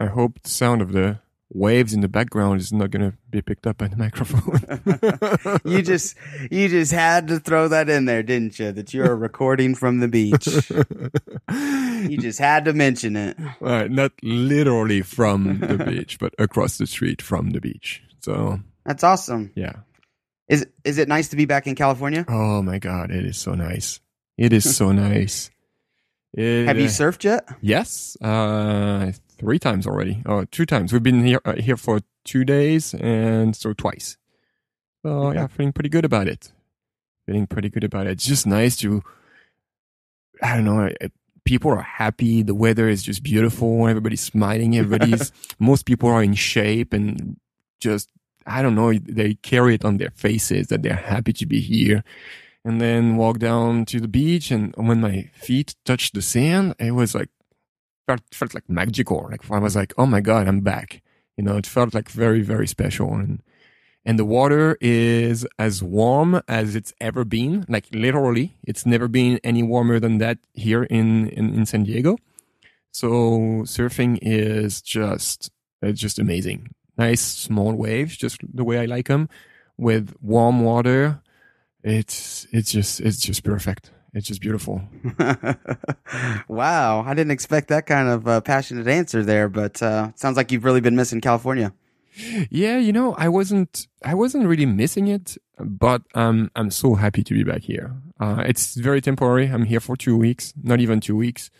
I hope the sound of the waves in the background is not going to be picked up by the microphone. you just you just had to throw that in there, didn't you? That you're recording from the beach. you just had to mention it. Uh, not literally from the beach, but across the street from the beach. So That's awesome. yeah. Is is it nice to be back in California? Oh my God, it is so nice. It is so nice. It, Have you uh, surfed yet? Yes, uh, three times already. Oh, two times. We've been here uh, here for two days, and so twice. So yeah, feeling pretty good about it. Feeling pretty good about it. It's just nice to. I don't know. People are happy. The weather is just beautiful. Everybody's smiling. Everybody's. most people are in shape and just. I don't know. They carry it on their faces that they're happy to be here and then walk down to the beach. And when my feet touched the sand, it was like felt felt like magical. Like I was like, oh my god, I'm back. You know, it felt like very very special. And and the water is as warm as it's ever been. Like literally, it's never been any warmer than that here in in, in San Diego. So surfing is just it's just amazing. Nice small waves, just the way I like them, with warm water it's it's just it's just perfect. It's just beautiful. wow, I didn't expect that kind of uh, passionate answer there, but uh, sounds like you've really been missing California. Yeah, you know, I wasn't I wasn't really missing it, but um, I'm so happy to be back here. Uh, it's very temporary. I'm here for two weeks, not even two weeks,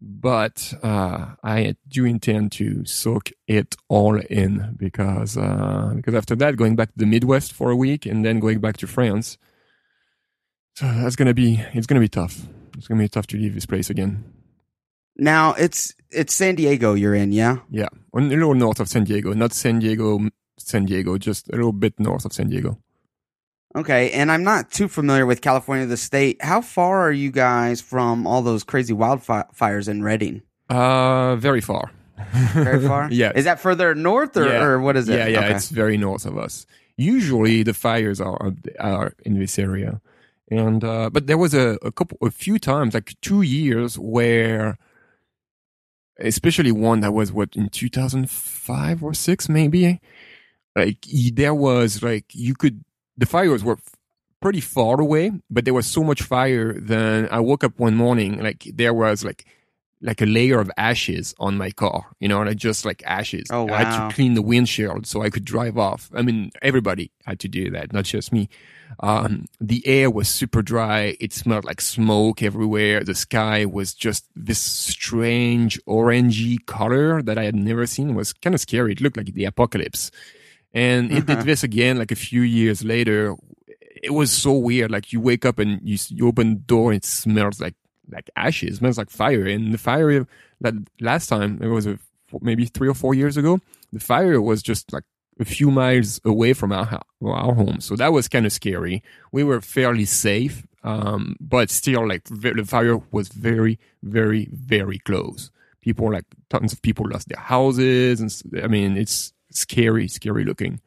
but uh, I do intend to soak it all in because uh, because after that, going back to the Midwest for a week and then going back to France, that's gonna be it's gonna be tough. It's gonna be tough to leave this place again. Now it's it's San Diego you're in, yeah. Yeah, a little north of San Diego, not San Diego, San Diego, just a little bit north of San Diego. Okay, and I'm not too familiar with California, the state. How far are you guys from all those crazy wildfires in Redding? Uh, very far. Very far. Yeah. Is that further north or, Yeah. or what is it? Yeah, yeah, Okay. it's very north of us. Usually the fires are are in this area, and uh, but there was a, a couple, a few times, like two years, where, especially one that was what in two thousand five or six, maybe, like there was like you could the fires were pretty far away, but there was so much fire. Then I woke up one morning, like there was like like a layer of ashes on my car, you know, like just like ashes. Oh, I had to clean the windshield so I could drive off. I mean, everybody had to do that, not just me. Um, the air was super dry. It smelled like smoke everywhere. The sky was just this strange orangey color that I had never seen. It was kind of scary. It looked like the apocalypse. And it did this again like a few years later. It was so weird. Like you wake up and you, you open the door and it smells like like ashes, smells like fire. And the fire that last time it was a, maybe three or four years ago, the fire was just like a few miles away from our our home. So that was kind of scary. We were fairly safe, um, but still, like the fire was very, very, very close. People like tons of people lost their houses, and I mean, it's scary, scary looking.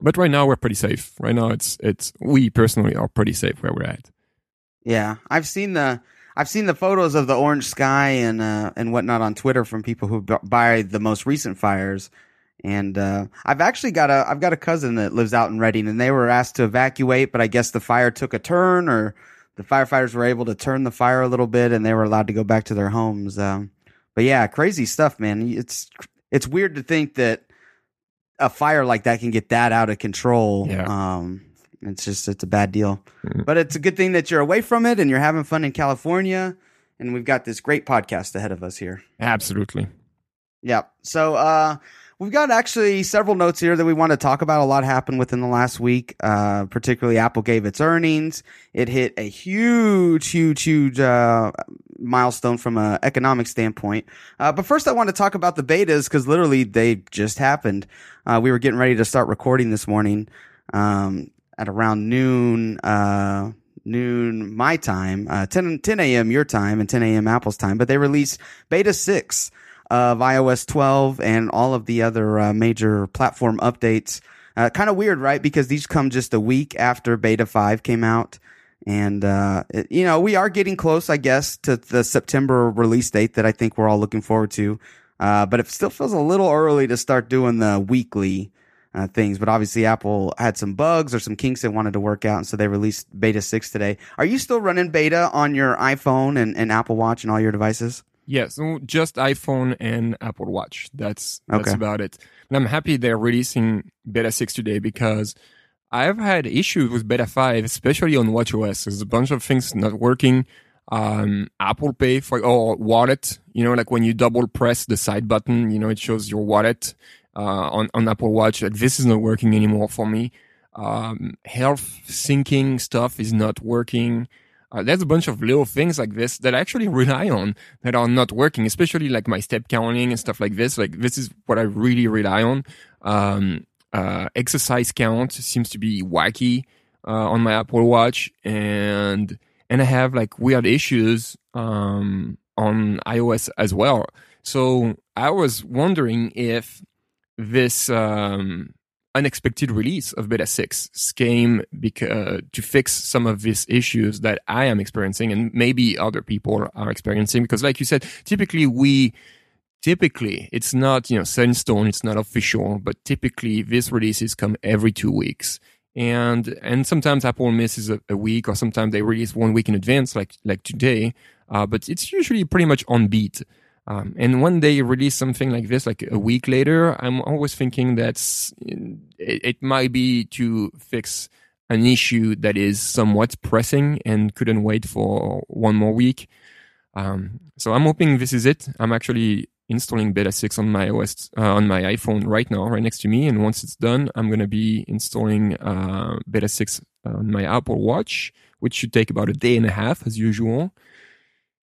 But right now we're pretty safe. Right now it's it's we personally are pretty safe where we're at. Yeah, I've seen the I've seen the photos of the orange sky and uh, and whatnot on Twitter from people who by the most recent fires. And uh, I've actually got a I've got a cousin that lives out in Redding, and they were asked to evacuate, but I guess the fire took a turn, or the firefighters were able to turn the fire a little bit, and they were allowed to go back to their homes. Um, but yeah, crazy stuff, man. It's it's weird to think that a fire like that can get that out of control. Yeah. Um, it's just it's a bad deal. Mhm. But it's a good thing that you're away from it and you're having fun in California. And we've got this great podcast ahead of us here. Absolutely. Yeah. So uh we've got actually several notes here that we want to talk about. A lot happened within the last week. Uh particularly Apple gave its earnings. It hit a huge, huge, huge uh milestone from an economic standpoint. Uh but first I want to talk about the betas because literally they just happened. Uh we were getting ready to start recording this morning. Um at around noon uh noon my time, uh, 10, 10 a.m. your time and 10 a.m. Apple's time, but they released beta 6 of iOS 12 and all of the other uh, major platform updates. Uh, kind of weird, right? Because these come just a week after beta 5 came out. And, uh, you know, we are getting close, I guess, to the September release date that I think we're all looking forward to. Uh, but it still feels a little early to start doing the weekly uh, things. But obviously, Apple had some bugs or some kinks they wanted to work out, and so they released Beta Six today. Are you still running beta on your iPhone and, and Apple Watch and all your devices? Yeah, so just iPhone and Apple Watch. That's that's Okay. about it. And I'm happy they're releasing Beta 6 today because I've had issues with Beta 5, especially on WatchOS. There's a bunch of things not working. Um, Apple Pay for or wallet, you know, like when you double press the side button, you know, it shows your wallet uh, on on Apple Watch. Like this is not working anymore for me. Um, health syncing stuff is not working. Uh, there's a bunch of little things like this that I actually rely on that are not working, especially like my step counting and stuff like this. Like this is what I really rely on. Um, uh, exercise count seems to be wacky uh, on my Apple Watch, and and I have like weird issues um, on iOS as well. So I was wondering if this um, unexpected release of beta 6 came because, to fix some of these issues that I am experiencing and maybe other people are experiencing. Because, like you said, typically we typically it's not you know set in stone it's not official but typically these releases come every two weeks and and sometimes apple misses a, a week or sometimes they release one week in advance like like today uh, but it's usually pretty much on beat um, and when they release something like this like a week later i'm always thinking that it, it might be to fix an issue that is somewhat pressing and couldn't wait for one more week um, so I'm hoping this is it. I'm actually installing Beta 6 on my OS uh, on my iPhone right now, right next to me. And once it's done, I'm gonna be installing uh, Beta 6 on my Apple Watch, which should take about a day and a half as usual.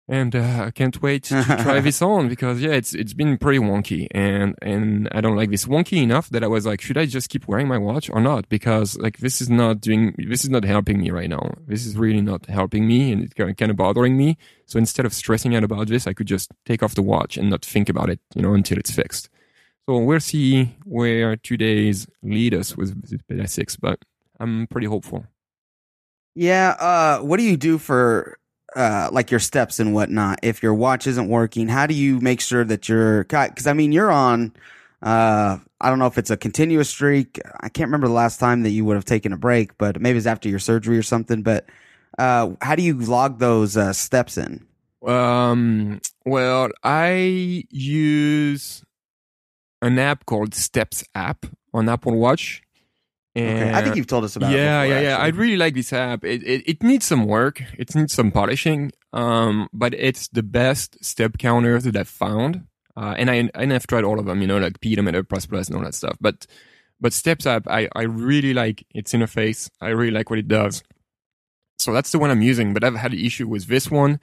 And uh, I can't wait to try this on because yeah, it's it's been pretty wonky, and and I don't like this wonky enough that I was like, should I just keep wearing my watch or not? Because like this is not doing, this is not helping me right now. This is really not helping me, and it's kind of bothering me. So instead of stressing out about this, I could just take off the watch and not think about it, you know, until it's fixed. So we'll see where two days lead us with with beta six, but I'm pretty hopeful. Yeah. Uh, what do you do for uh, like your steps and whatnot if your watch isn't working? How do you make sure that you're? Because I mean, you're on. Uh, I don't know if it's a continuous streak. I can't remember the last time that you would have taken a break, but maybe it's after your surgery or something. But uh, how do you log those uh, steps in? Um, well, I use an app called Steps app on Apple Watch. Okay. I think you've told us about. yeah, it before, yeah, yeah. I really like this app. It, it it needs some work. It needs some polishing. Um, but it's the best step counter that I've found. Uh, and I and I've tried all of them. You know, like pedometer, plus plus, and all that stuff. But but Steps app, I I really like its interface. I really like what it does. So that's the one I'm using. But I've had an issue with this one.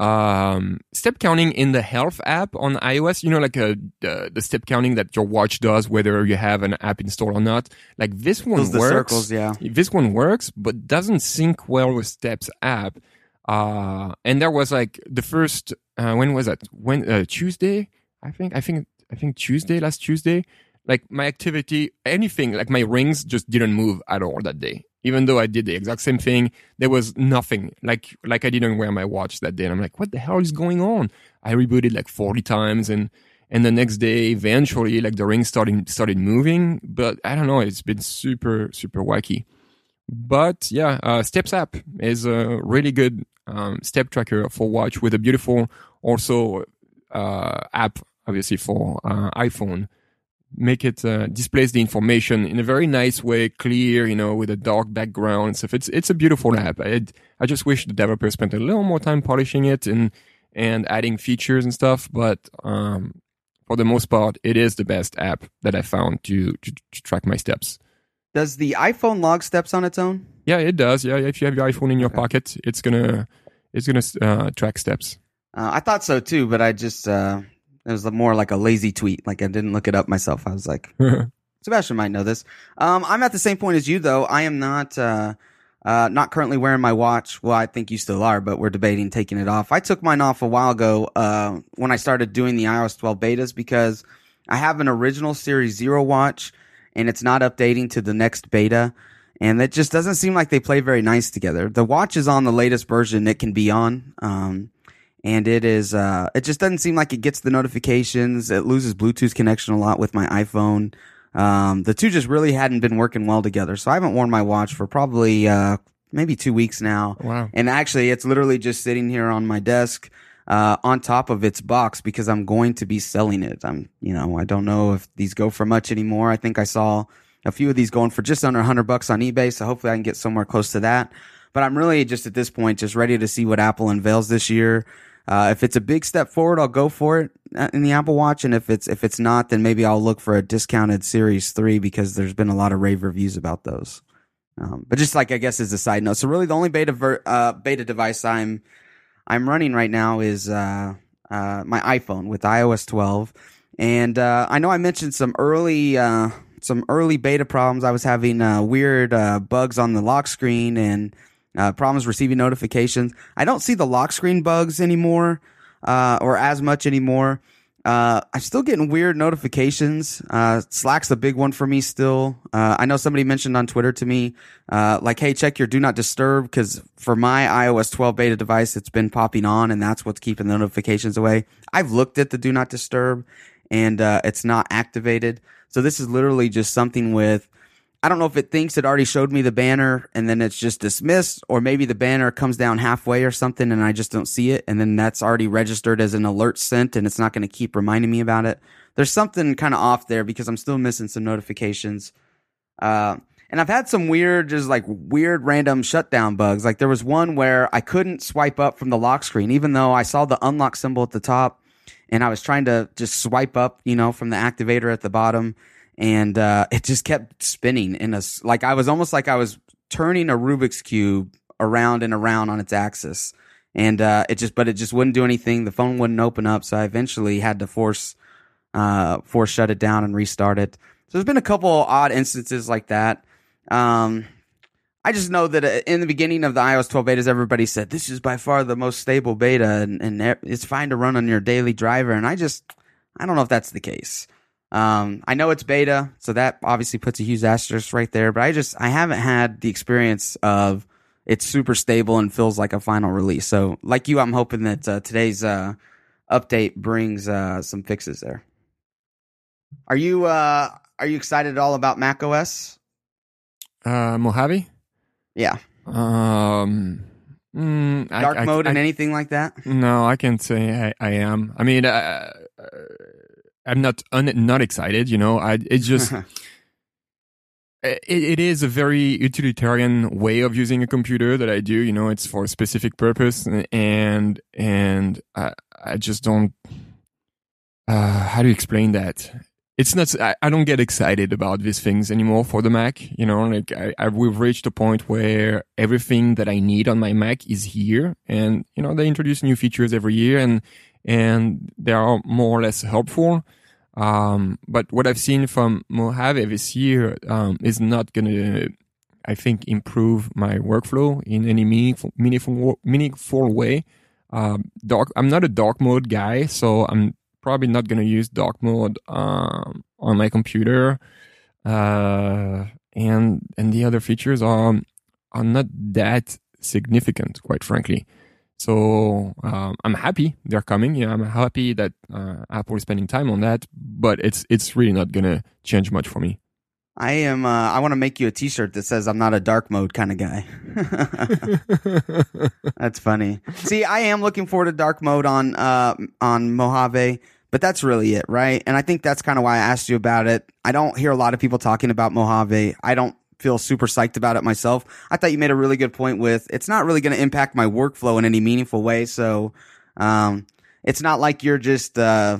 Um, step counting in the health app on iOS, you know, like uh the, the step counting that your watch does, whether you have an app installed or not. Like this one Those works. circles, yeah. This one works, but doesn't sync well with Steps app. Uh, and there was like the first, uh, when was that? When, uh, Tuesday? I think, I think, I think Tuesday, last Tuesday. Like my activity, anything, like my rings just didn't move at all that day. Even though I did the exact same thing, there was nothing. Like, like I didn't wear my watch that day. And I'm like, what the hell is going on? I rebooted like 40 times and, and the next day, eventually, like the ring started, started moving. But I don't know. It's been super, super wacky. But yeah, uh, Steps app is a really good um, step tracker for watch with a beautiful also uh, app, obviously for uh, iPhone. Make it uh, displays the information in a very nice way, clear, you know, with a dark background and stuff. It's it's a beautiful app. I I just wish the developer spent a little more time polishing it and and adding features and stuff. But um, for the most part, it is the best app that I found to to, to track my steps. Does the iPhone log steps on its own? Yeah, it does. Yeah, if you have your iPhone in your Okay. pocket, it's gonna it's gonna uh, track steps. Uh, I thought so too, but I just uh, it was more like a lazy tweet. Like I didn't look it up myself. I was like, Sebastien might know this. Um, I'm at the same point as you though. I am not uh, uh, not currently wearing my watch. Well, I think you still are, but we're debating taking it off. I took mine off a while ago uh, when I started doing the iOS 12 betas because I have an original Series Zero watch and it's not updating to the next beta. And it just doesn't seem like they play very nice together. The watch is on the latest version it can be on. Um, and it is uh, it just doesn't seem like it gets the notifications. It loses Bluetooth connection a lot with my iPhone. Um, the two just really hadn't been working well together. So I haven't worn my watch for probably uh, maybe two weeks now. Wow. And actually, it's literally just sitting here on my desk uh, on top of its box because I'm going to be selling it. I'm, you know, I don't know if these go for much anymore. I think I saw a few of these going for just under 100 bucks on eBay. So hopefully I can get somewhere close to that. But I'm really just at this point just ready to see what Apple unveils this year. Uh, if it's a big step forward, I'll go for it uh, in the Apple Watch, and if it's if it's not, then maybe I'll look for a discounted Series Three because there's been a lot of rave reviews about those. Um, but just like I guess as a side note, so really the only beta ver- uh, beta device I'm I'm running right now is uh, uh, my iPhone with iOS 12, and uh, I know I mentioned some early uh, some early beta problems. I was having weird uh, bugs on the lock screen and uh, problems receiving notifications. I don't see the lock screen bugs anymore, uh, or as much anymore. Uh, I'm still getting weird notifications. Uh, Slack's a big one for me still. Uh, I know somebody mentioned on Twitter to me, uh, like, hey, check your do not disturb, because for my iOS 12 beta device, it's been popping on, and that's what's keeping the notifications away. I've looked at the do not disturb, and uh, it's not activated. So this is literally just something with I don't know if it thinks it already showed me the banner and then it's just dismissed, or maybe the banner comes down halfway or something and I just don't see it. And then that's already registered as an alert sent and it's not going to keep reminding me about it. There's something kind of off there because I'm still missing some notifications. Uh, and I've had some weird, just like weird random shutdown bugs. Like there was one where I couldn't swipe up from the lock screen, even though I saw the unlock symbol at the top and I was trying to just swipe up, you know, from the activator at the bottom and uh, it just kept spinning in a like I was almost like I was turning a Rubik's cube around and around on its axis, and uh, it just but it just wouldn't do anything. The phone wouldn't open up, so I eventually had to force uh, force shut it down and restart it. So there's been a couple odd instances like that. Um, I just know that uh, in the beginning of the iOS 12 betas, everybody said this is by far the most stable beta, and, and it's fine to run on your daily driver. And I just I don't know if that's the case. Um, I know it's beta, so that obviously puts a huge asterisk right there. But I just I haven't had the experience of it's super stable and feels like a final release. So, like you, I'm hoping that uh, today's uh, update brings uh, some fixes there. Are you uh, are you excited at all about Mac OS? Uh, Mojave. Yeah. Um. Mm, Dark I, mode I, and anything like that? No, I can't say I, I am. I mean, uh, I'm not un, not excited. You know, I it's just it, it is a very utilitarian way of using a computer that I do. You know, it's for a specific purpose, and and I, I just don't. Uh, how do you explain that? It's not. I, I don't get excited about these things anymore for the Mac. You know, like I, I we've reached a point where everything that I need on my Mac is here, and you know they introduce new features every year, and and they are more or less helpful. Um, but what I've seen from Mojave this year um, is not going to, I think, improve my workflow in any meaningful, meaningful, meaningful way. Um, dark. I'm not a dark mode guy, so I'm probably not going to use dark mode um, on my computer. Uh, and and the other features are are not that significant, quite frankly. So um, I'm happy they're coming. Yeah, I'm happy that uh, Apple is spending time on that, but it's it's really not gonna change much for me. I am. Uh, I want to make you a T-shirt that says "I'm not a dark mode kind of guy." that's funny. See, I am looking forward to dark mode on uh, on Mojave, but that's really it, right? And I think that's kind of why I asked you about it. I don't hear a lot of people talking about Mojave. I don't feel super psyched about it myself. I thought you made a really good point with it's not really going to impact my workflow in any meaningful way. So, um, it's not like you're just, uh,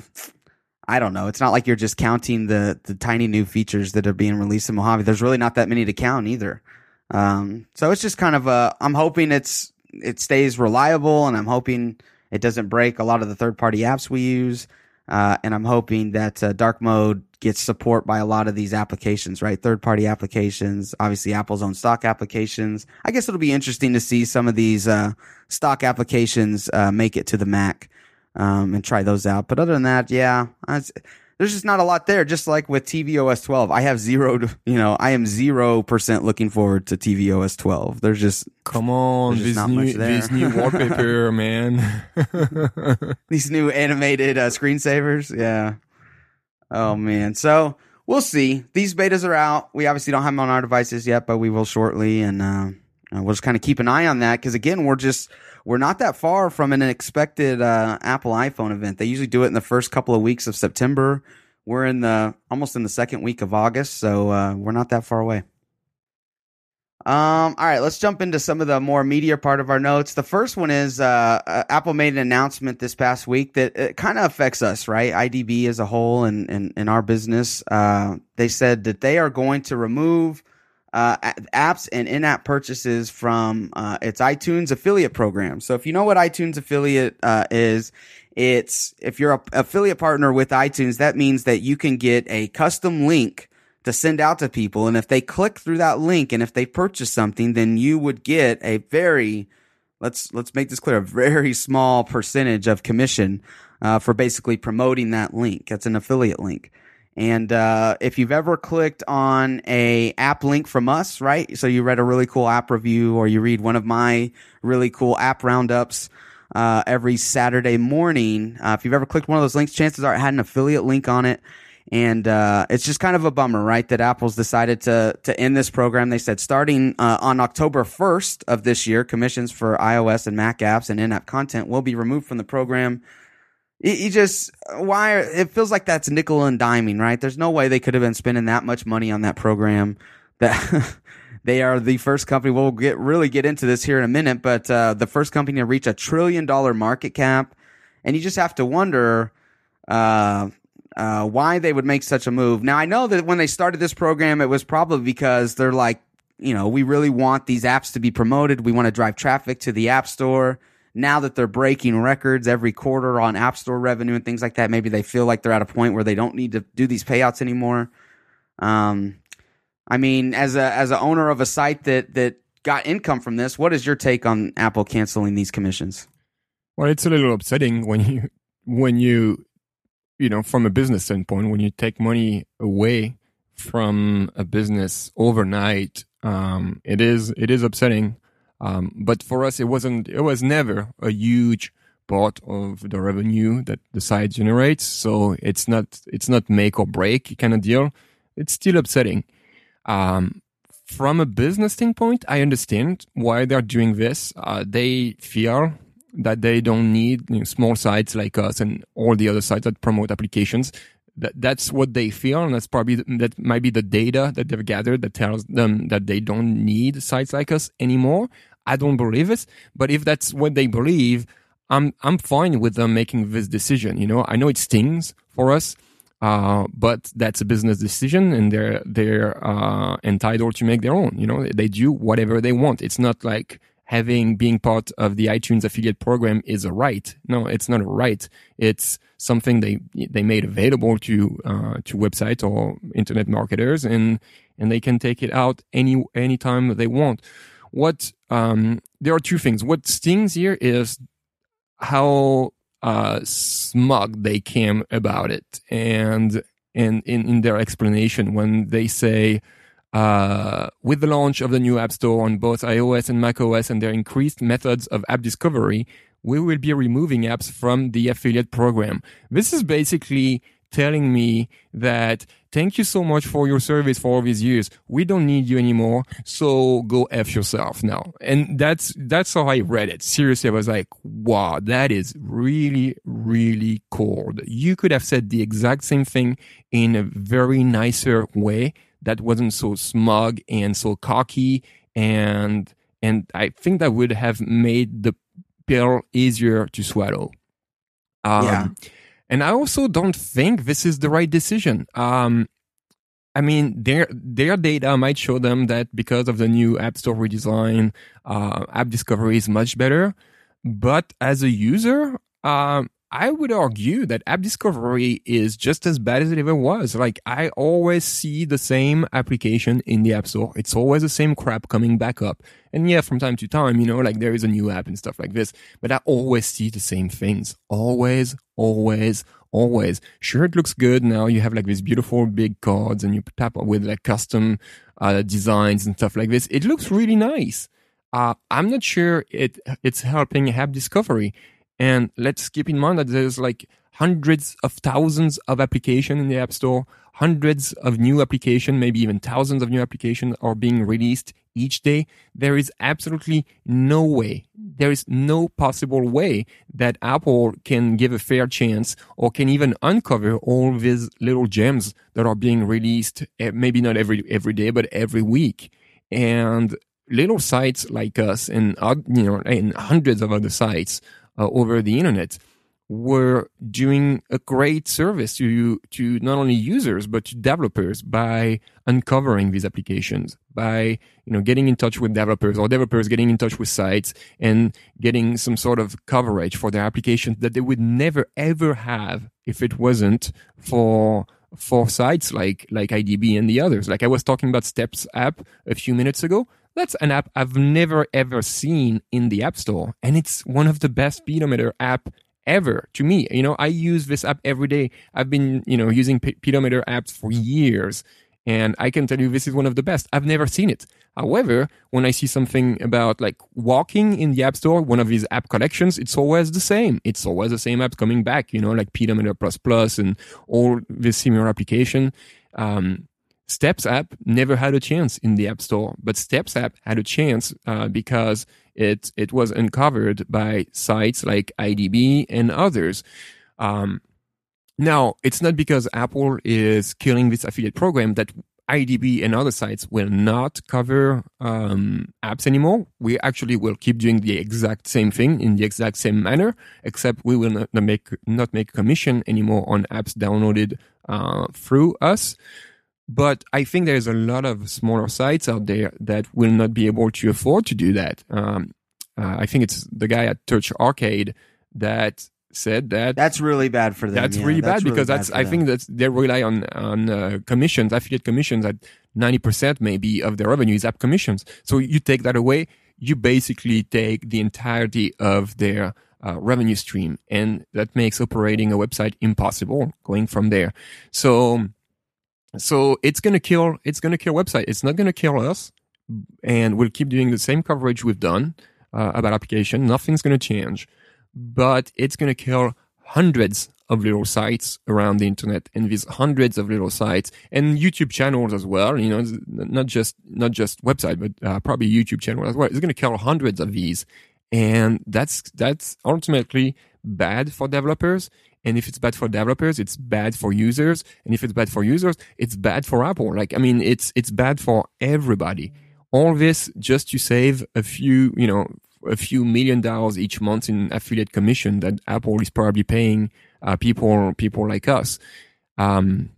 I don't know. It's not like you're just counting the, the tiny new features that are being released in Mojave. There's really not that many to count either. Um, so it's just kind of a, I'm hoping it's, it stays reliable and I'm hoping it doesn't break a lot of the third party apps we use. Uh, and I'm hoping that uh, dark mode gets support by a lot of these applications, right? Third party applications, obviously Apple's own stock applications. I guess it'll be interesting to see some of these uh, stock applications uh, make it to the Mac um, and try those out. But other than that, yeah, there's just not a lot there. Just like with tvOS 12, I have zero. To, you know, I am zero percent looking forward to tvOS 12. There's just come on, just this not new much there. this new wallpaper, man. these new animated uh, screensavers. Yeah. Oh man. So we'll see. These betas are out. We obviously don't have them on our devices yet, but we will shortly, and uh, uh, we'll just kind of keep an eye on that because again, we're just we're not that far from an expected uh, Apple iPhone event. They usually do it in the first couple of weeks of September. We're in the almost in the second week of August, so uh, we're not that far away. Um, all right, let's jump into some of the more media part of our notes. The first one is uh, uh, Apple made an announcement this past week that it kind of affects us, right? IDB as a whole and in, our business. Uh, they said that they are going to remove uh, apps and in-app purchases from uh, its iTunes affiliate program. So if you know what iTunes affiliate uh, is, it's if you're a affiliate partner with iTunes, that means that you can get a custom link to send out to people. And if they click through that link and if they purchase something, then you would get a very, let's, let's make this clear, a very small percentage of commission, uh, for basically promoting that link. That's an affiliate link. And, uh, if you've ever clicked on a app link from us, right? So you read a really cool app review or you read one of my really cool app roundups, uh, every Saturday morning. Uh, if you've ever clicked one of those links, chances are it had an affiliate link on it. And uh, it's just kind of a bummer, right? That Apple's decided to to end this program. They said starting uh, on October 1st of this year, commissions for iOS and Mac apps and in-app content will be removed from the program. You just why it feels like that's nickel and diming, right? There's no way they could have been spending that much money on that program. That they are the first company. We'll get really get into this here in a minute, but uh, the first company to reach a trillion dollar market cap, and you just have to wonder. Uh, uh, why they would make such a move. Now, I know that when they started this program, it was probably because they're like, you know, we really want these apps to be promoted. We want to drive traffic to the App Store. Now that they're breaking records every quarter on App Store revenue and things like that, maybe they feel like they're at a point where they don't need to do these payouts anymore. Um, I mean, as a as a owner of a site that that got income from this, what is your take on Apple canceling these commissions? Well, it's a little upsetting when you when you you know, from a business standpoint, when you take money away from a business overnight, um, it is it is upsetting. Um, but for us, it wasn't. It was never a huge part of the revenue that the site generates. So it's not it's not make or break kind of deal. It's still upsetting. Um, from a business standpoint, I understand why they're doing this. Uh, they fear that they don't need you know, small sites like us and all the other sites that promote applications. That that's what they feel, and that's probably that might be the data that they've gathered that tells them that they don't need sites like us anymore. I don't believe it, but if that's what they believe, I'm I'm fine with them making this decision. You know, I know it stings for us, uh, but that's a business decision, and they're they're uh, entitled to make their own. You know, they do whatever they want. It's not like having being part of the iTunes affiliate program is a right. No, it's not a right. It's something they they made available to uh, to websites or internet marketers, and and they can take it out any anytime they want. What um, there are two things. What stings here is how uh, smug they came about it, and and in, in their explanation when they say uh, with the launch of the new App Store on both iOS and macOS and their increased methods of app discovery, we will be removing apps from the affiliate program. This is basically telling me that thank you so much for your service for all these years. We don't need you anymore. So go F yourself now. And that's, that's how I read it. Seriously, I was like, wow, that is really, really cold. You could have said the exact same thing in a very nicer way that wasn't so smug and so cocky and and I think that would have made the pill easier to swallow. Um, yeah. And I also don't think this is the right decision. Um, I mean, their their data might show them that because of the new App Store redesign, uh, app discovery is much better. But as a user, um, I would argue that app discovery is just as bad as it ever was. Like I always see the same application in the app store. It's always the same crap coming back up. And yeah, from time to time, you know, like there is a new app and stuff like this, but I always see the same things. Always, always, always. Sure, it looks good now. You have like these beautiful big cards and you tap with like custom uh, designs and stuff like this. It looks really nice. Uh, I'm not sure it it's helping app discovery. And let's keep in mind that there's like hundreds of thousands of applications in the App Store. Hundreds of new applications, maybe even thousands of new applications are being released each day. There is absolutely no way, there is no possible way that Apple can give a fair chance or can even uncover all these little gems that are being released, eh, maybe not every, every day, but every week. And little sites like us and, you know, and hundreds of other sites uh, over the internet were doing a great service to to not only users but to developers by uncovering these applications by you know getting in touch with developers or developers getting in touch with sites and getting some sort of coverage for their applications that they would never ever have if it wasn't for for sites like like IDB and the others. Like I was talking about Steps app a few minutes ago that's an app I've never ever seen in the App Store and it's one of the best pedometer app ever to me. You know, I use this app every day. I've been, you know, using pedometer apps for years. And I can tell you this is one of the best. I've never seen it. However, when I see something about like walking in the App Store, one of these app collections, it's always the same. It's always the same app coming back, you know, like Pedometer Plus Plus and all this similar application. Um, Steps app never had a chance in the App Store, but Steps app had a chance uh, because it it was uncovered by sites like IDB and others. Um, now, it's not because Apple is killing this affiliate program that IDB and other sites will not cover um, apps anymore. We actually will keep doing the exact same thing in the exact same manner, except we will not make not make commission anymore on apps downloaded uh, through us. But I think there's a lot of smaller sites out there that will not be able to afford to do that. Um, uh, I think it's the guy at TouchArcade that said that that's really bad for them. That's yeah, really that's bad really because bad that's I them. think that they rely on on uh, commissions, affiliate commissions at ninety percent maybe of their revenue is app commissions. So you take that away, you basically take the entirety of their uh, revenue stream, and that makes operating a website impossible going from there. So so it's gonna kill it's gonna kill website. It's not gonna kill us, and we'll keep doing the same coverage we've done uh, about application. Nothing's gonna change, but it's gonna kill hundreds of little sites around the internet and these hundreds of little sites and YouTube channels as well. You know, not just not just website, but uh, probably YouTube channel as well. It's gonna kill hundreds of these, and that's that's ultimately bad for developers and if it's bad for developers, it's bad for users. And if it's bad for users, it's bad for Apple. Like, I mean, it's, it's bad for everybody. All this just to save a few, you know, a few million dollars each month in affiliate commission that Apple is probably paying uh, people, people like us. Um,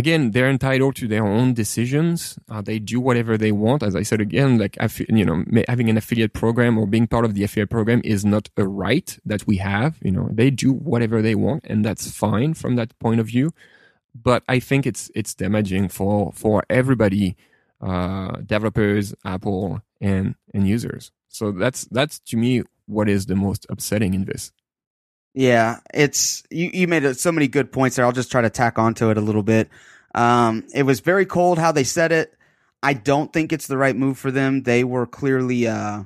again, they're entitled to their own decisions. Uh, they do whatever they want. As I said again, like you know, having an affiliate program or being part of the affiliate program is not a right that we have. You know, they do whatever they want, and that's fine from that point of view. But I think it's it's damaging for for everybody, uh, developers, Apple, and and users. So that's that's to me what is the most upsetting in this. Yeah, it's you. You made so many good points there. I'll just try to tack onto it a little bit. Um, it was very cold how they said it. I don't think it's the right move for them. They were clearly, uh,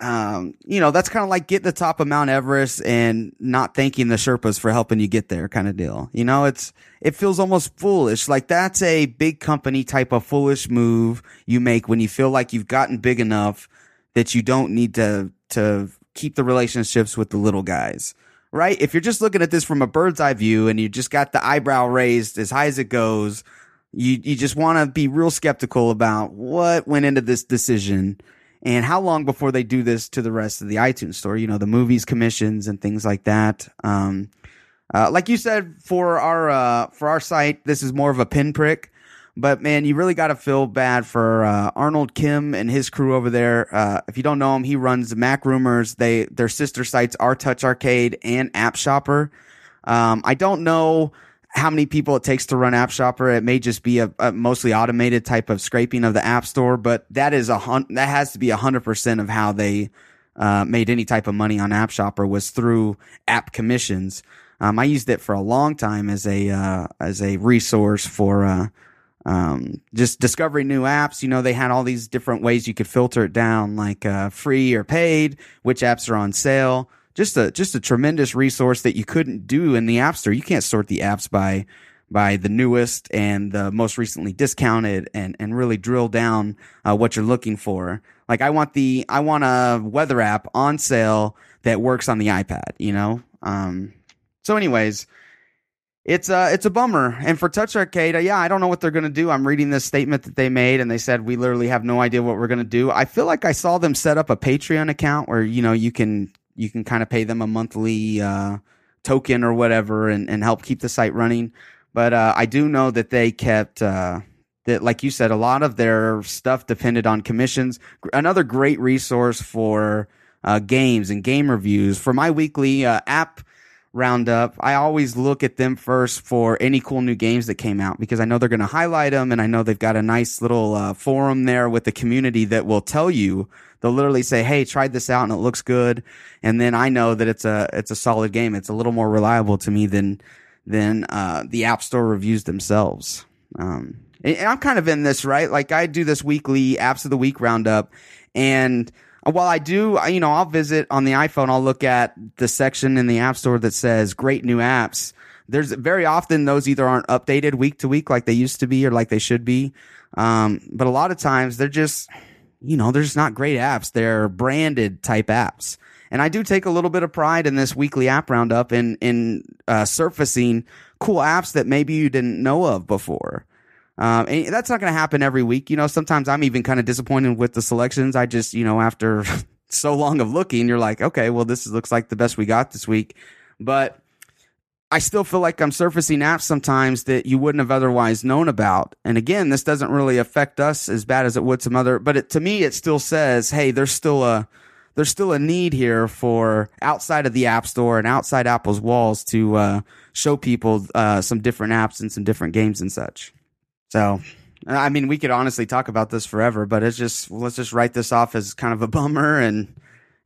um, you know, that's kind of like getting the top of Mount Everest and not thanking the Sherpas for helping you get there, kind of deal. You know, it's it feels almost foolish. Like that's a big company type of foolish move you make when you feel like you've gotten big enough that you don't need to to keep the relationships with the little guys right? If you're just looking at this from a bird's eye view and you just got the eyebrow raised as high as it goes, you you just want to be real skeptical about what went into this decision and how long before they do this to the rest of the iTunes store. You know, the movies commissions and things like that. Um, uh, like you said, for our uh, for our site, this is more of a pinprick. But man, you really got to feel bad for uh, Arnold Kim and his crew over there. Uh, if you don't know him, he runs MacRumors. They their sister sites are TouchArcade and AppShopper. Um, I don't know how many people it takes to run AppShopper. It may just be a, a mostly automated type of scraping of the App Store, but that is a hun- that has to be hundred percent of how they uh, made any type of money on AppShopper was through app commissions. Um, I used it for a long time as a uh, as a resource for uh, um, just discovering new apps. You know, they had all these different ways you could filter it down, like uh, free or paid, which apps are on sale. Just a just a tremendous resource that you couldn't do in the App Store. You can't sort the apps by by the newest and the most recently discounted, and and really drill down uh, what you're looking for. Like I want the I want a weather app on sale that works on the iPad. You know. Um, so, anyways, it's a it's a bummer. And for TouchArcade, uh, yeah, I don't know what they're going to do. I'm reading this statement that they made, and they said we literally have no idea what we're going to do. I feel like I saw them set up a Patreon account where you know you can you can kind of pay them a monthly uh, token or whatever, and and help keep the site running. But uh, I do know that they kept. Uh, that, like you said, a lot of their stuff depended on commissions. Another great resource for uh, games and game reviews. For my weekly uh, app roundup, I always look at them first for any cool new games that came out because I know they're going to highlight them and I know they've got a nice little uh, forum there with the community that will tell you. They'll literally say, "Hey, tried this out and it looks good," and then I know that it's a it's a solid game. It's a little more reliable to me than than uh, the App Store reviews themselves. Um, and I'm kind of in this right. Like I do this weekly apps of the week roundup, and while I do, you know, I'll visit on the iPhone, I'll look at the section in the App Store that says great new apps. There's very often those either aren't updated week to week like they used to be or like they should be. Um, but a lot of times they're just, you know, they're just not great apps. They're branded type apps. And I do take a little bit of pride in this weekly app roundup in, in, uh, surfacing cool apps that maybe you didn't know of before. Um, and that's not going to happen every week. You know, sometimes I'm even kind of disappointed with the selections. I just, you know, after so long of looking, you're like, okay, well, this looks like the best we got this week. But I still feel like I'm surfacing apps sometimes that you wouldn't have otherwise known about. And again, this doesn't really affect us as bad as it would some other, but it, to me, it still says, hey, there's still a, there's still a need here for outside of the app store and outside Apple's walls to, uh, show people, uh, some different apps and some different games and such. So, I mean, we could honestly talk about this forever, but it's just let's just write this off as kind of a bummer and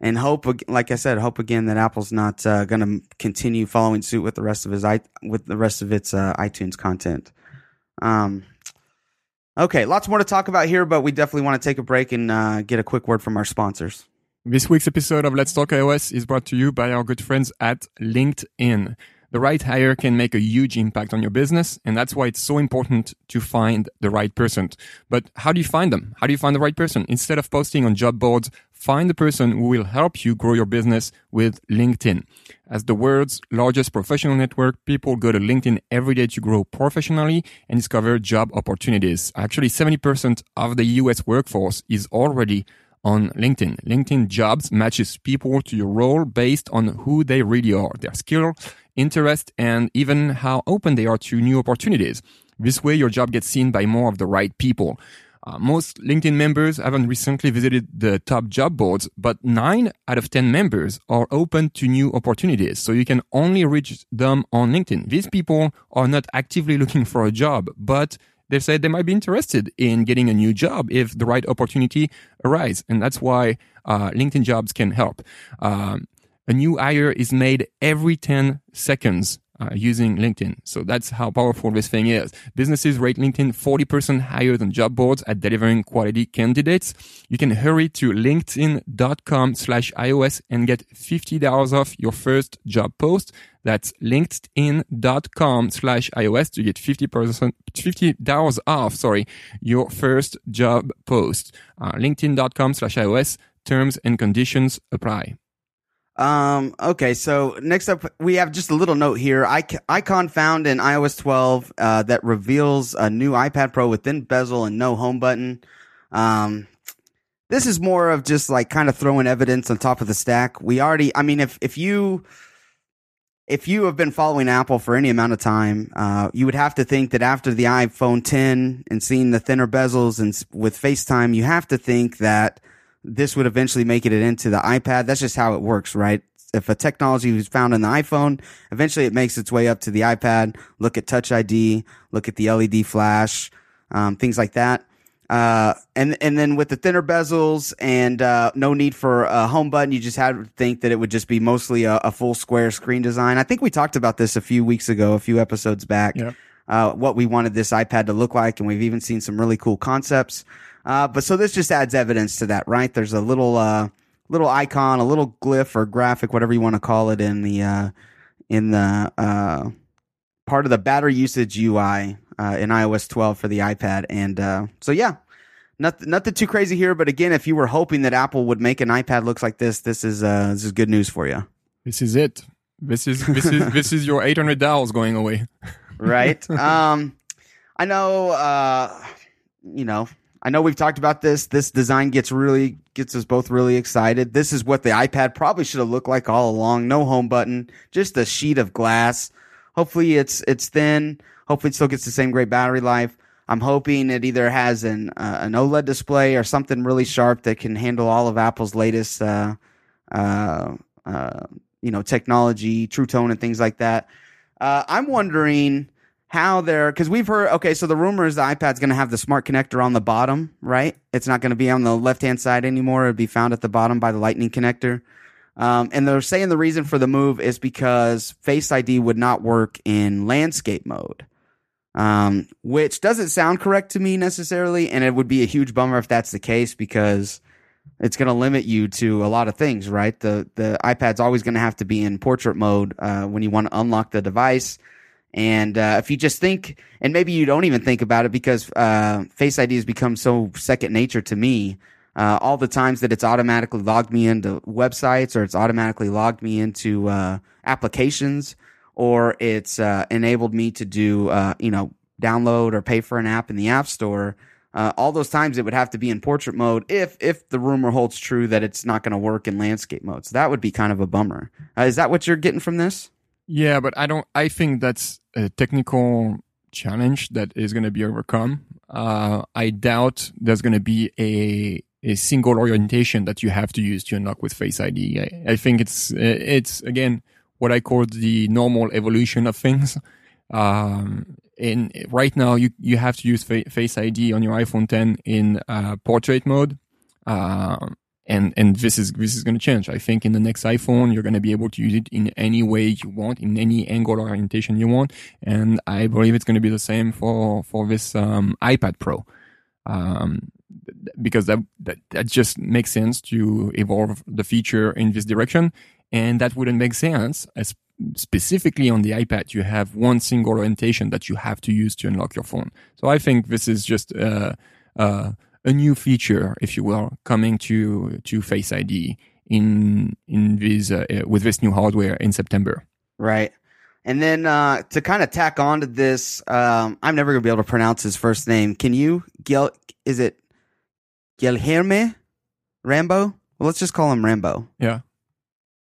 and hope, like I said, hope again that Apple's not uh, going to continue following suit with the rest of his with the rest of its uh, iTunes content. Um, okay, lots more to talk about here, but we definitely want to take a break and uh, get a quick word from our sponsors. This week's episode of Let's Talk iOS is brought to you by our good friends at LinkedIn. The right hire can make a huge impact on your business, and that's why it's so important to find the right person. But how do you find them? How do you find the right person? Instead of posting on job boards, find the person who will help you grow your business with LinkedIn. As the world's largest professional network, people go to LinkedIn every day to grow professionally and discover job opportunities. Actually, 70% of the US workforce is already on LinkedIn. LinkedIn jobs matches people to your role based on who they really are, their skill, interest, and even how open they are to new opportunities. This way, your job gets seen by more of the right people. Uh, most LinkedIn members haven't recently visited the top job boards, but nine out of 10 members are open to new opportunities. So you can only reach them on LinkedIn. These people are not actively looking for a job, but they said they might be interested in getting a new job if the right opportunity arises. And that's why uh, LinkedIn jobs can help. Um, a new hire is made every 10 seconds uh, using LinkedIn. So that's how powerful this thing is. Businesses rate LinkedIn 40% higher than job boards at delivering quality candidates. You can hurry to linkedin.com slash iOS and get $50 off your first job post. That's linkedin.com slash iOS to get 50%, $50 off, sorry, your first job post. Uh, linkedin.com slash iOS. Terms and conditions apply. Um, okay, so next up, we have just a little note here. icon found in iOS 12 uh, that reveals a new iPad Pro with thin bezel and no home button. Um, this is more of just like kind of throwing evidence on top of the stack. We already, I mean, if if you if you have been following Apple for any amount of time, uh, you would have to think that after the iPhone 10 and seeing the thinner bezels and with FaceTime, you have to think that this would eventually make it into the iPad. That's just how it works, right? If a technology was found in the iPhone, eventually it makes its way up to the iPad. Look at Touch ID, look at the LED flash, um, things like that. uh, and and then with the thinner bezels and uh, no need for a home button, you just had to think that it would just be mostly a, a full square screen design. I think we talked about this a few weeks ago, a few episodes back. Yeah. Uh, what we wanted this iPad to look like, and we've even seen some really cool concepts. Uh, but so this just adds evidence to that, right? There's a little uh, little icon, a little glyph or graphic, whatever you want to call it, in the uh, in the uh, part of the battery usage UI uh, in iOS 12 for the iPad. And uh, so, yeah, nothing, nothing too crazy here. But again, if you were hoping that Apple would make an iPad look like this, this is uh, this is good news for you. This is it. This is this is this is your eight hundred dollars going away. right? um, I know, uh, you know, I know we've talked about this. This design gets really gets us both really excited. This is what the iPad probably should have looked like all along. No home button, just a sheet of glass. Hopefully, it's it's thin. Hopefully, it still gets the same great battery life. I'm hoping it either has an uh, an OLED display or something really sharp that can handle all of Apple's latest, uh, uh, uh you know, technology, True Tone, and things like that. Uh, I'm wondering how they're because we've heard okay so the rumor is the ipad's going to have the smart connector on the bottom right? It's not going to be on the left hand side anymore. It'd be found at the bottom by the lightning connector. Um, and they're saying the reason for the move is because face id would not work in landscape mode. Um, which doesn't sound correct to me necessarily and it would be a huge bummer if that's the case because it's going to limit you to a lot of things right? The the ipad's always going to have to be in portrait mode uh, when you want to unlock the device and uh, if you just think, and maybe you don't even think about it because uh, Face ID has become so second nature to me. Uh, all the times that it's automatically logged me into websites or it's automatically logged me into uh, applications or it's uh, enabled me to do, uh, you know, download or pay for an app in the App Store. all those times it would have to be in portrait mode if if the rumor holds true that it's not going to work in landscape mode. So that would be kind of a bummer. is that what you're getting from this? Yeah, but I don't. I think that's a technical challenge that is going to be overcome. Uh, I doubt there's going to be a a single orientation that you have to use to unlock with Face ID. I, I think it's it's again what I call the normal evolution of things. Um, in right now, you you have to use Face ID on your iPhone 10 in uh, portrait mode. Um, and and this is this is going to change. I think in the next iPhone you're going to be able to use it in any way you want, in any angle or orientation you want, and I believe it's going to be the same for for this um, iPad Pro, um, because that, that that just makes sense to evolve the feature in this direction, and that wouldn't make sense as specifically on the iPad you have one single orientation that you have to use to unlock your phone. So I think this is just. Uh, uh, a new feature, if you will, coming to to Face ID in in this uh, uh, with this new hardware in September. Right. And then uh, to kind of tack on to this, um, I'm never gonna be able to pronounce his first name. Can you? Gil, is it Guilherme Rambo? Well, let's just call him Rambo. Yeah.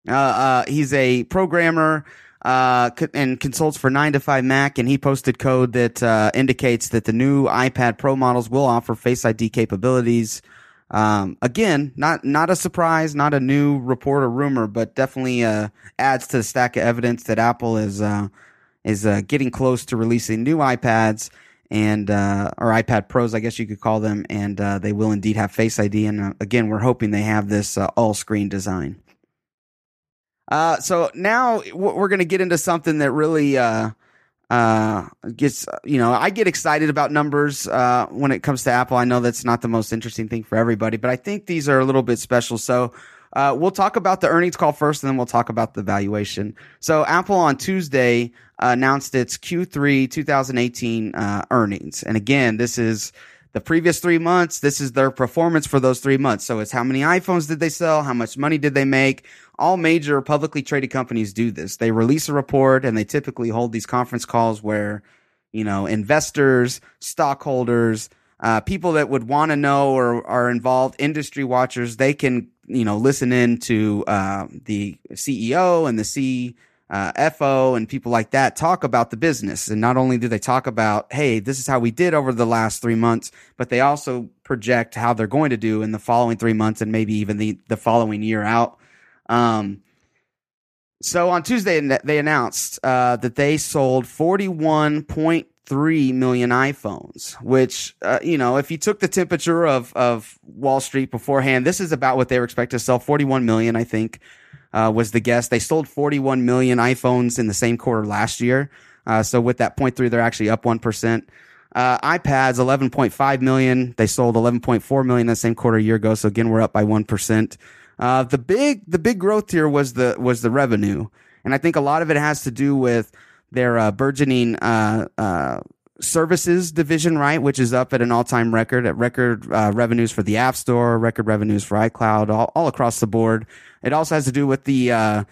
Uh, uh, he's a programmer uh, and consults for 9to5Mac, and he posted code that uh, indicates that the new iPad Pro models will offer Face ID capabilities. Um, again, not not a surprise, not a new report or rumor, but definitely uh, adds to the stack of evidence that Apple is uh, is uh, getting close to releasing new iPads and uh, or iPad Pros, I guess you could call them, and uh, they will indeed have Face ID. And again, we're hoping they have this all screen design. Uh, so now we're going to get into something that really uh, uh, gets, you know, I get excited about numbers uh, when it comes to Apple. I know that's not the most interesting thing for everybody, but I think these are a little bit special. So uh, we'll talk about the earnings call first, and then we'll talk about the valuation. So Apple on Tuesday announced its Q3 2018 uh, earnings. And again, this is the previous three months. This is their performance for those three months. So it's how many iPhones did they sell? How much money did they make? All major publicly traded companies do this. They release a report and they typically hold these conference calls where, you know, investors, stockholders, uh, people that would want to know or are involved, industry watchers, they can, you know, listen in to uh, the CEO and the C. Uh, FO and people like that talk about the business. And not only do they talk about, hey, this is how we did over the last three months, but they also project how they're going to do in the following three months and maybe even the, the following year out. Um, So on Tuesday, they announced uh, that they sold 41.3 million iPhones, which, uh, you know, if you took the temperature of, of Wall Street beforehand, this is about what they were expected to sell 41 million, I think, uh, was the guess. They sold 41 million iPhones in the same quarter last year. Uh, so with that 0.3, they're actually up 1%. Uh, iPads, 11.5 million. They sold 11.4 million in the same quarter a year ago. So again, we're up by 1%. Uh, the big, the big growth here was the, was the revenue. And I think a lot of it has to do with their, uh, burgeoning, uh, uh, services division, right? Which is up at an all time record at record, uh, revenues for the App Store, record revenues for iCloud, all, all across the board. It also has to do with the, uh,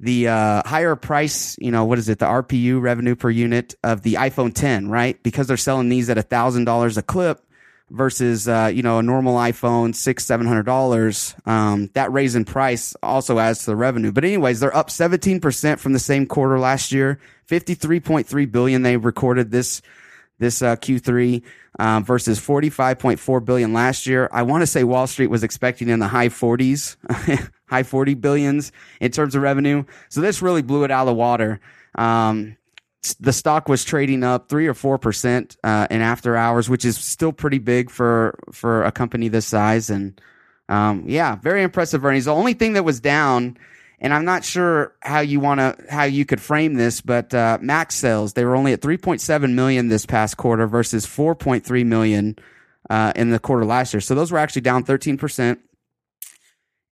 the uh, higher price, you know, what is it, the RPU revenue per unit of the iPhone 10, right? Because they're selling these at a thousand dollars a clip versus uh, you know a normal iPhone six seven hundred dollars. Um, that raise in price also adds to the revenue. But anyways, they're up seventeen percent from the same quarter last year. Fifty three point three billion they recorded this this uh, Q3 um, versus forty five point four billion last year. I want to say Wall Street was expecting in the high forties. high 40 billions in terms of revenue. So this really blew it out of the water. Um, the stock was trading up three or four percent uh, in after hours, which is still pretty big for for a company this size. And um, yeah, very impressive earnings. The only thing that was down, and I'm not sure how you want to how you could frame this, but uh, Mac sales they were only at 3.7 million this past quarter versus 4.3 million uh, in the quarter last year. So those were actually down 13 percent.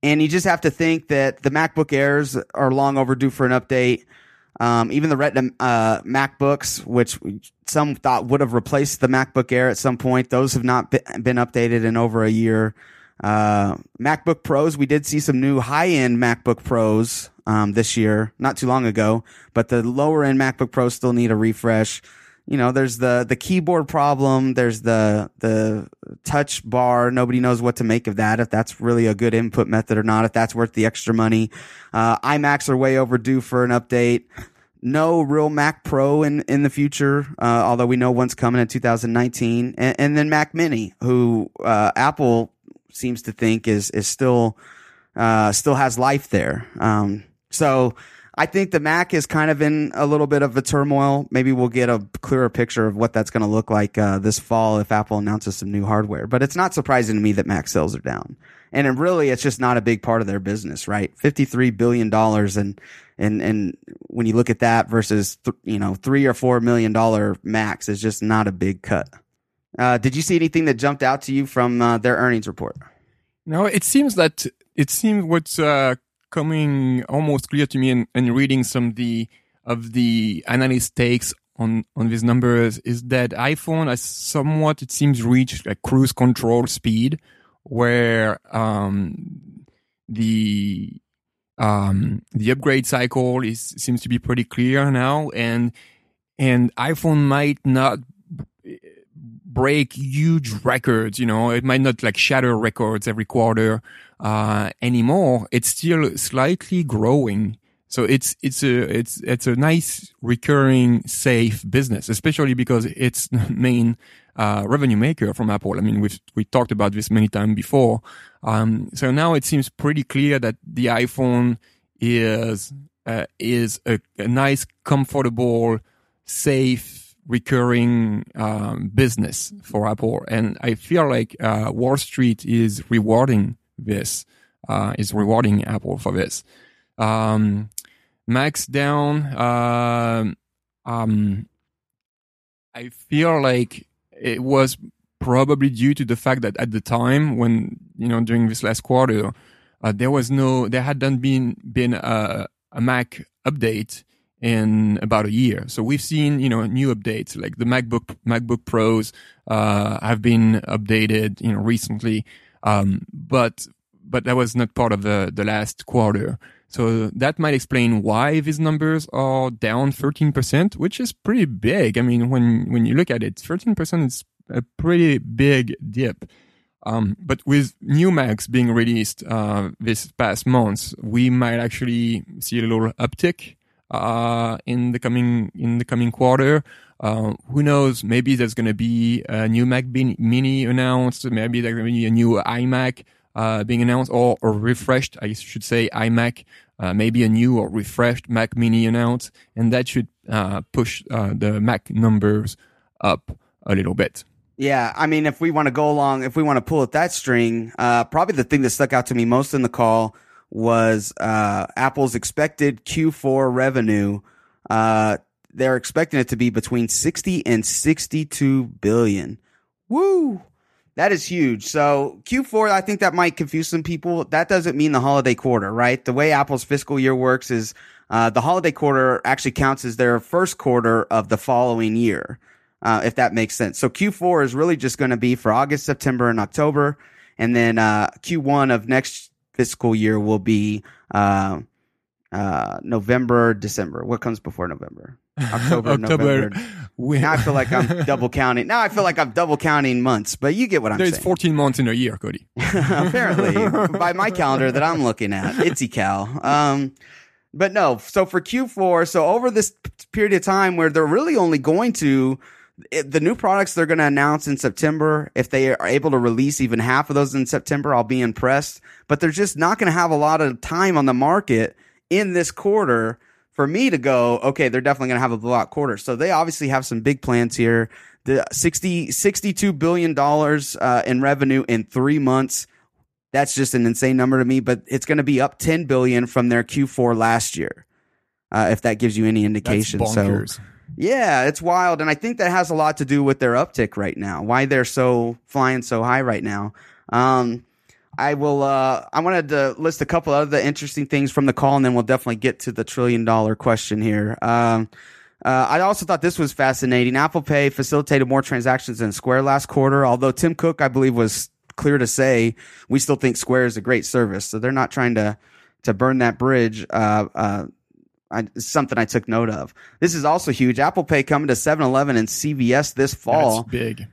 And you just have to think that the MacBook Airs are long overdue for an update. Um, even the Retina uh, MacBooks, which some thought would have replaced the MacBook Air at some point, those have not been updated in over a year. Uh, MacBook Pros, we did see some new high end MacBook Pros um, this year, not too long ago, but the lower end MacBook Pros still need a refresh you know, there's the the keyboard problem, there's the the touch bar. Nobody knows what to make of that. If that's really a good input method or not. If that's worth the extra money. Uh, iMacs are way overdue for an update. No real Mac Pro in in the future, uh, although we know one's coming in 2019. And, and then Mac Mini, who uh, Apple seems to think is is still uh, still has life there. Um, so I think the Mac is kind of in a little bit of a turmoil. Maybe we'll get a clearer picture of what that's going to look like uh, this fall if Apple announces some new hardware. But it's not surprising to me that Mac sales are down. And it really, it's just not a big part of their business, right? $53 billion. And, and, and when you look at that versus, th- you know, three or four million dollar Macs is just not a big cut. Uh, did you see anything that jumped out to you from uh, their earnings report? No, it seems that it seems what's uh, coming almost clear to me and, and reading some of the of the analyst takes on on these numbers is that iPhone has somewhat it seems reached a cruise control speed where um, the um, the upgrade cycle is seems to be pretty clear now and and iPhone might not break huge records you know it might not like shatter records every quarter uh, anymore, it's still slightly growing. So it's it's a it's it's a nice recurring safe business, especially because it's the main uh, revenue maker from Apple. I mean, we've we talked about this many times before. Um, so now it seems pretty clear that the iPhone is uh, is a, a, nice, comfortable, safe, recurring um, business for Apple, and I feel like uh, Wall Street is rewarding this, uh, is rewarding Apple for this. Um, Macs down. Uh, um, I feel like it was probably due to the fact that at the time when you know during this last quarter, uh, there was no, there hadn't been been a, a Mac update in about a year. So we've seen, you know, new updates like the MacBook MacBook Pros uh, have been updated, you know, recently. Um, but but that was not part of the the last quarter. So that might explain why these numbers are down 13%, which is pretty big. I mean, when when you look at it, 13% is a pretty big dip. Um, but with new Macs being released uh, this past month, we might actually see a little uptick uh, in the coming in the coming quarter. Uh, who knows? Maybe there's going to be a new Mac Mini announced. Maybe there's going to be a new iMac uh, being announced or, or refreshed. I should say iMac, uh, maybe a new or refreshed Mac Mini announced, and that should uh, push uh, the Mac numbers up a little bit. Yeah, I mean, if we want to go along, if we want to pull at that string, uh, probably the thing that stuck out to me most in the call was uh, Apple's expected Q4 revenue. Uh, they're expecting it to be between 60 and 62 billion. Woo! That is huge. So Q4, I think that might confuse some people. That doesn't mean the holiday quarter, right? The way Apple's fiscal year works is uh, the holiday quarter actually counts as their first quarter of the following year, uh, if that makes sense. So Q4 is really just going to be for August, September, and October, and then uh, Q1 of next fiscal year will be uh, uh, November, December. What comes before November? October, November. We- Now I feel like I'm double counting. Now I feel like I'm double counting months, but you get what I'm saying. There's saying. 14 months in a year, Cody. Apparently, by my calendar that I'm looking at, Itsycal. Um, but no, so for Q4, so over this period of time where they're really only going to it, the new products they're going to announce in September, if they are able to release even half of those in September, I'll be impressed. But they're just not going to have a lot of time on the market in this quarter for me to go, okay, they're definitely going to have a blowout quarter. So they obviously have some big plans here. The 60, 62 billion dollars uh, in revenue in three months. That's just an insane number to me, but it's going to be up 10 billion from their Q4 last year. Uh, if that gives you any indication. So. Yeah, it's wild. And I think that has a lot to do with their uptick right now, why they're so flying so high right now. Um, I will, uh, I wanted to list a couple of other interesting things from the call and then we'll definitely get to the trillion dollar question here. Um, uh, I also thought this was fascinating. Apple Pay facilitated more transactions than Square last quarter, although Tim Cook, I believe, was clear to say we still think Square is a great service. So they're not trying to, to burn that bridge. Uh, uh, I, something I took note of. This is also huge. Apple Pay coming to 7-Eleven and CVS this fall. That's big.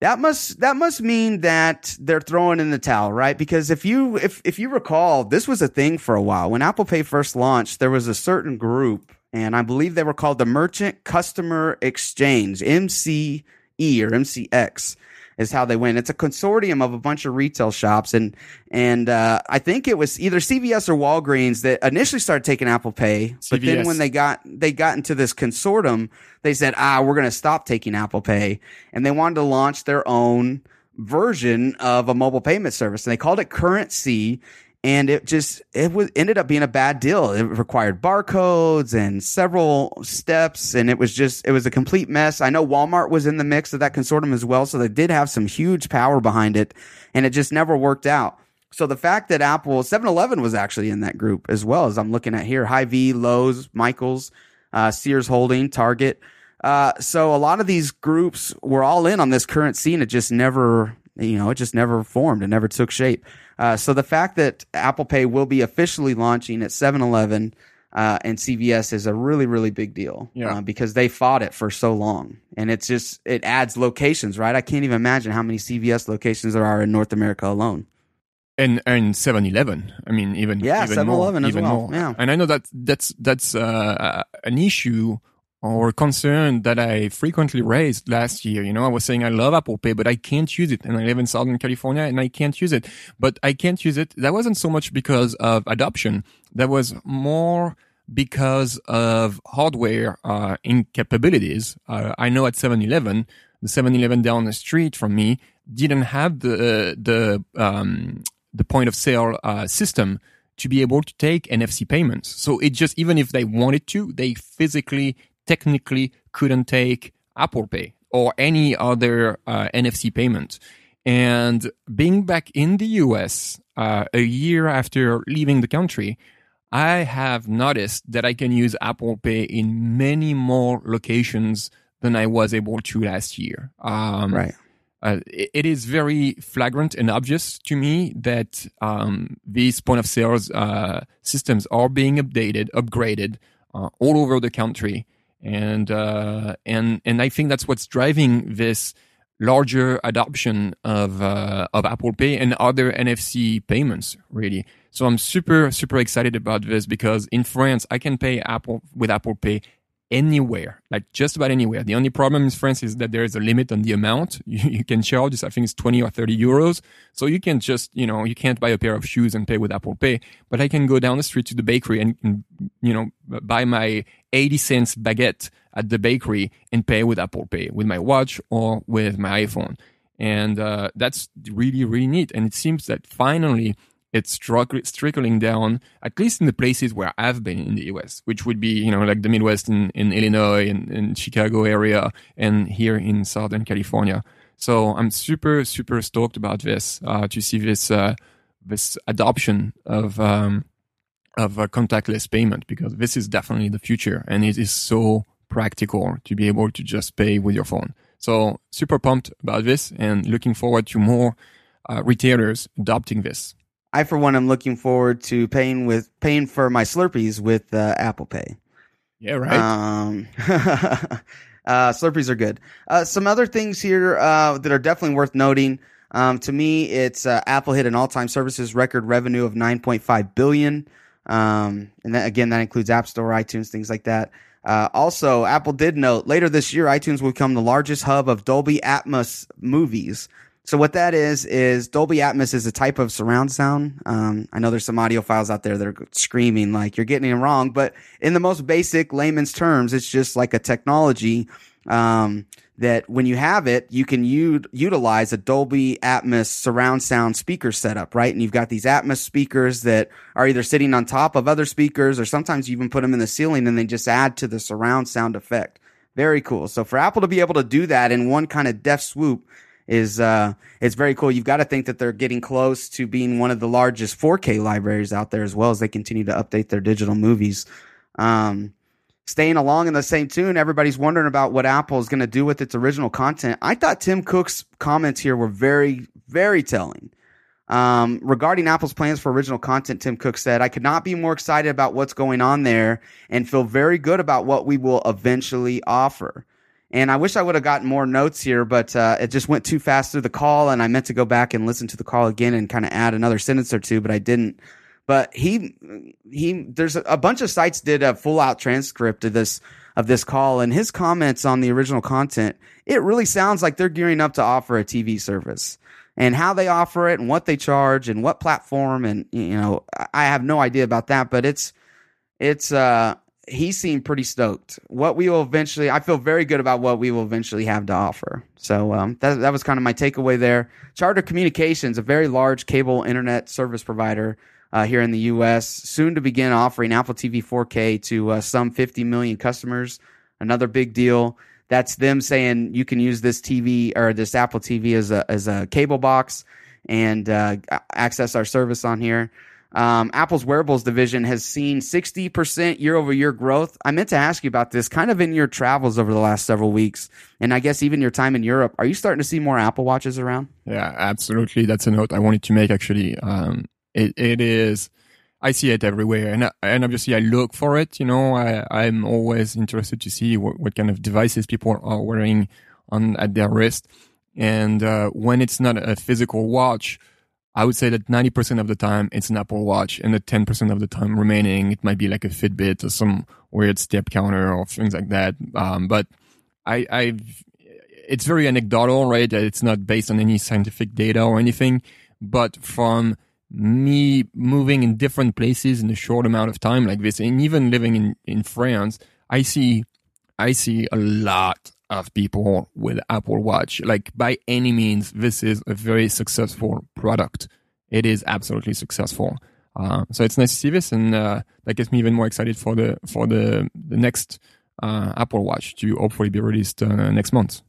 That must that must mean that they're throwing in the towel, right? Because if you if if you recall, this was a thing for a while. When Apple Pay first launched, there was a certain group, and I believe they were called the Merchant Customer Exchange, MCE or MCX is how they went. It's a consortium of a bunch of retail shops, and and uh, I think it was either CVS or Walgreens that initially started taking Apple Pay, but then when they got they got into this consortium, they said, ah, we're going to stop taking Apple Pay, and they wanted to launch their own version of a mobile payment service, and they called it CurrentC. And it just it was ended up being a bad deal. It required barcodes and several steps, and it was just it was a complete mess. I know Walmart was in the mix of that consortium as well, so they did have some huge power behind it, and it just never worked out. So the fact that Apple 7-Eleven was actually in that group as well as I'm looking at here, Hy-Vee, Lowe's, Michaels, uh, Sears Holding, Target. Uh, so a lot of these groups were all in on this CurrentC. It just never, you know, it just never formed. It never took shape. Uh, so the fact that Apple Pay will be officially launching at 7-Eleven uh, and CVS is a really, really big deal Yeah. uh, because they fought it for so long. And it's just, it adds locations, right? I can't even imagine how many CVS locations there are in North America alone. and and 7-Eleven. I mean, even Yeah, even 7-Eleven more, as even well. more. Yeah. and I know that that's that's uh, an issue or concern that I frequently raised last year. You know, I was saying I love Apple Pay, but I can't use it, and I live in Southern California, and I can't use it. But I can't use it. That wasn't so much because of adoption. That was more because of hardware uh, incapabilities. Uh, I know at 7-Eleven, the 7-Eleven down the street from me didn't have the the um, the point of sale uh, system to be able to take NFC payments. So it just even if they wanted to, they physically, technically couldn't take Apple Pay or any other uh, NFC payment. And being back in the US uh, a year after leaving the country, I have noticed that I can use Apple Pay in many more locations than I was able to last year. Um, Right. uh, it, it is very flagrant and obvious to me that um, these point of sales uh, systems are being updated, upgraded uh, all over the country, and uh, and and I think that's what's driving this larger adoption of uh, of Apple Pay and other NFC payments. Really, so I'm super super excited about this because in France I can pay Apple with Apple Pay anywhere, like just about anywhere. The only problem in France is that there is a limit on the amount you, you can charge. I think it's 20 or 30 euros. So you can just, you know, you can't buy a pair of shoes and pay with Apple Pay, but I can go down the street to the bakery and, you know, buy my 80 cents baguette at the bakery and pay with Apple Pay with my watch or with my iPhone. And uh, that's really, really neat. And it seems that finally it's trickling down, at least in the places where I've been in the US, which would be, you know, like the Midwest in, in Illinois and in Chicago area and here in Southern California. So I'm super, super stoked about this, uh, to see this, uh, this adoption of, um, of contactless payment because this is definitely the future and it is so practical to be able to just pay with your phone. So super pumped about this and looking forward to more uh, retailers adopting this. I, for one, am looking forward to paying with paying for my Slurpees with uh, Apple Pay. Yeah, right. Um, uh, Slurpees are good. Uh, some other things here uh, that are definitely worth noting. Um, to me, it's uh, Apple hit an all-time services record revenue of 9.5 billion, um, and that, again, that includes App Store, iTunes, things like that. Uh, also, Apple did note later this year, iTunes will become the largest hub of Dolby Atmos movies. So what that is is Dolby Atmos is a type of surround sound. Um, I know there's some audiophiles out there that are screaming like you're getting it wrong, but in the most basic layman's terms, it's just like a technology um, that when you have it, you can u- utilize a Dolby Atmos surround sound speaker setup, right? And you've got these Atmos speakers that are either sitting on top of other speakers or sometimes you even put them in the ceiling and they just add to the surround sound effect. Very cool. So for Apple to be able to do that in one kind of deft swoop is uh, it's very cool. You've got to think that they're getting close to being one of the largest 4K libraries out there as well as they continue to update their digital movies. Um, staying along in the same tune, everybody's wondering about what Apple is going to do with its original content. I thought Tim Cook's comments here were very, very telling. Um, regarding Apple's plans for original content, Tim Cook said, I could not be more excited about what's going on there and feel very good about what we will eventually offer. And I wish I would have gotten more notes here, but uh, it just went too fast through the call, and I meant to go back and listen to the call again and kind of add another sentence or two, but I didn't. But he he, there's a, a bunch of sites did a full out transcript of this of this call, and his comments on the original content. It really sounds like they're gearing up to offer a TV service and how they offer it and what they charge and what platform and you know I have no idea about that, but it's it's uh he seemed pretty stoked. What we will eventually, I feel very good about what we will eventually have to offer. So um, that that was kind of my takeaway there. Charter Communications, a very large cable internet service provider uh, here in the U.S., soon to begin offering Apple TV 4K to uh, some 50 million customers. Another big deal. That's them saying you can use this TV or this Apple TV as a as a cable box and uh, access our service on here. Um, Apple's wearables division has seen 60% year over year growth. I meant to ask you about this kind of in your travels over the last several weeks. And I guess even your time in Europe. Are you starting to see more Apple watches around? Yeah, absolutely. That's a note I wanted to make actually. Um, it, it is, I see it everywhere and, and obviously I look for it. You know, I, I'm always interested to see what, what kind of devices people are wearing on at their wrist. And, uh, when it's not a physical watch, I would say that 90% of the time it's an Apple Watch and the 10% of the time remaining, it might be like a Fitbit or some weird step counter or things like that. Um, but I, I've, it's very anecdotal, right? That it's not based on any scientific data or anything, but from me moving in different places in a short amount of time like this, and even living in, in France, I see, I see a lot of people with Apple Watch. Like by any means, this is a very successful product. It is absolutely successful. Uh, so it's nice to see this, and uh, that gets me even more excited for the for the the next uh, Apple Watch to hopefully be released uh, next month.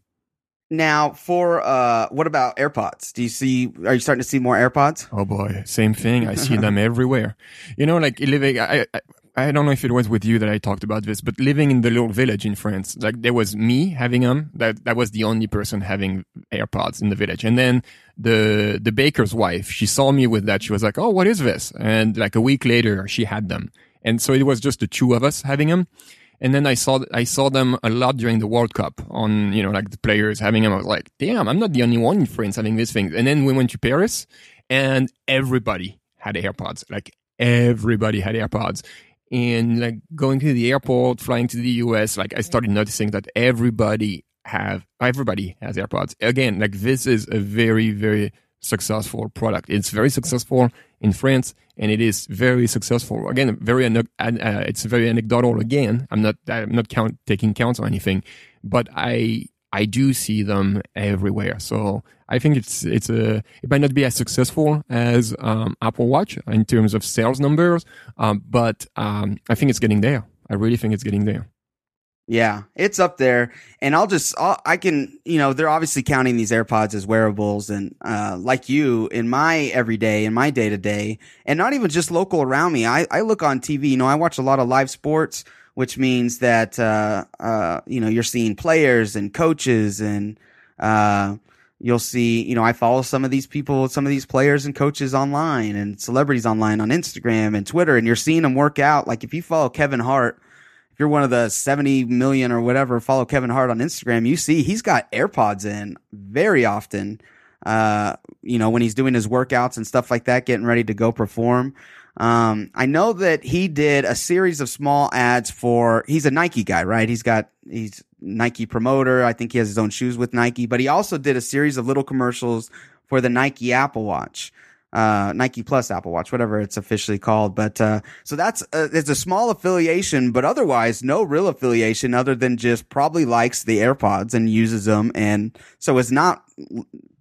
Now, for uh, what about AirPods? Do you see? Are you starting to see more AirPods? Oh boy, same thing. I see them everywhere. You know, like living. I, I I don't know if it was with you that I talked about this, but living in the little village in France, like there was me having them. That that was the only person having AirPods in the village. And then the the baker's wife, she saw me with that. She was like, "Oh, what is this?" And like a week later, she had them. And so it was just the two of us having them. And then I saw I saw them a lot during the World Cup on you know like the players having them. I was like, "Damn, I'm not the only one in France having this thing." And then we went to Paris, and everybody had AirPods. Like everybody had AirPods And like going to the airport, flying to the US, like I started noticing that everybody have everybody has AirPods. Again, like this is a very, very successful product. It's very successful in France, and it is very successful. Again, very uh, it's very anecdotal. Again, I'm not I'm not count taking counts or anything, but I I do see them everywhere. So I think it's it's a it might not be as successful as um, Apple Watch in terms of sales numbers, um, but um, I think it's getting there. I really think it's getting there. Yeah, it's up there, and I'll just I'll, i can you know they're obviously counting these AirPods as wearables, and uh, like you in my everyday in my day to day, and not even just local around me. I I look on TV. You know, I watch a lot of live sports, which means that uh, uh, you know you're seeing players and coaches, and uh, you'll see you know I follow some of these people, some of these players and coaches online, and celebrities online on Instagram and Twitter, and you're seeing them work out. Like if you follow Kevin Hart If you're one of the 70 million or whatever follow Kevin Hart on Instagram, you see he's got AirPods in very often. Uh, you know, when he's doing his workouts and stuff like that, getting ready to go perform. Um, I know that he did a series of small ads for, he's a Nike guy, right? He's got, he's Nike promoter. I think he has his own shoes with Nike, but he also did a series of little commercials for the Nike Apple Watch uh, Nike Plus Apple Watch, whatever it's officially called. But uh, so that's uh, it's a small affiliation, but otherwise no real affiliation other than just probably likes the AirPods and uses them, and so it's not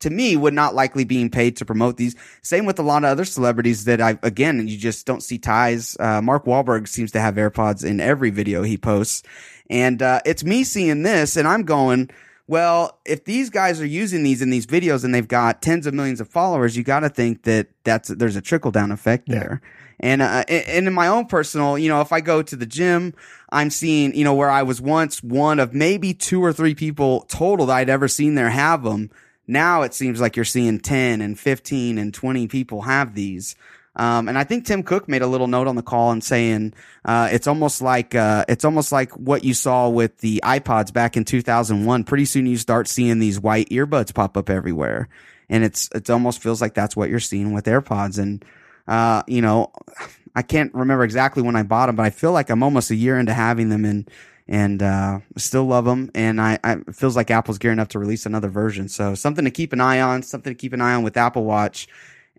to me would not likely being paid to promote these. Same with a lot of other celebrities that I again you just don't see ties. Uh, Mark Wahlberg seems to have AirPods in every video he posts, and uh, it's me seeing this, and I'm going well, if these guys are using these in these videos and they've got tens of millions of followers, you got to think that that's there's a trickle down effect yeah. there. And uh, and in my own personal, you know, if I go to the gym, I'm seeing, you know, where I was once one of maybe two or three people total that I'd ever seen there have them. Now it seems like you're seeing 10 and 15 and 20 people have these. Um, and I think Tim Cook made a little note on the call and saying uh, it's almost like uh, it's almost like what you saw with the iPods back in 2001. Pretty soon you start seeing these white earbuds pop up everywhere, and it's it almost feels like that's what you're seeing with AirPods. And uh, you know, I can't remember exactly when I bought them, but I feel like I'm almost a year into having them and and uh, still love them. And I, I feels like Apple's gearing up to release another version. So something to keep an eye on. Something to keep an eye on with Apple Watch.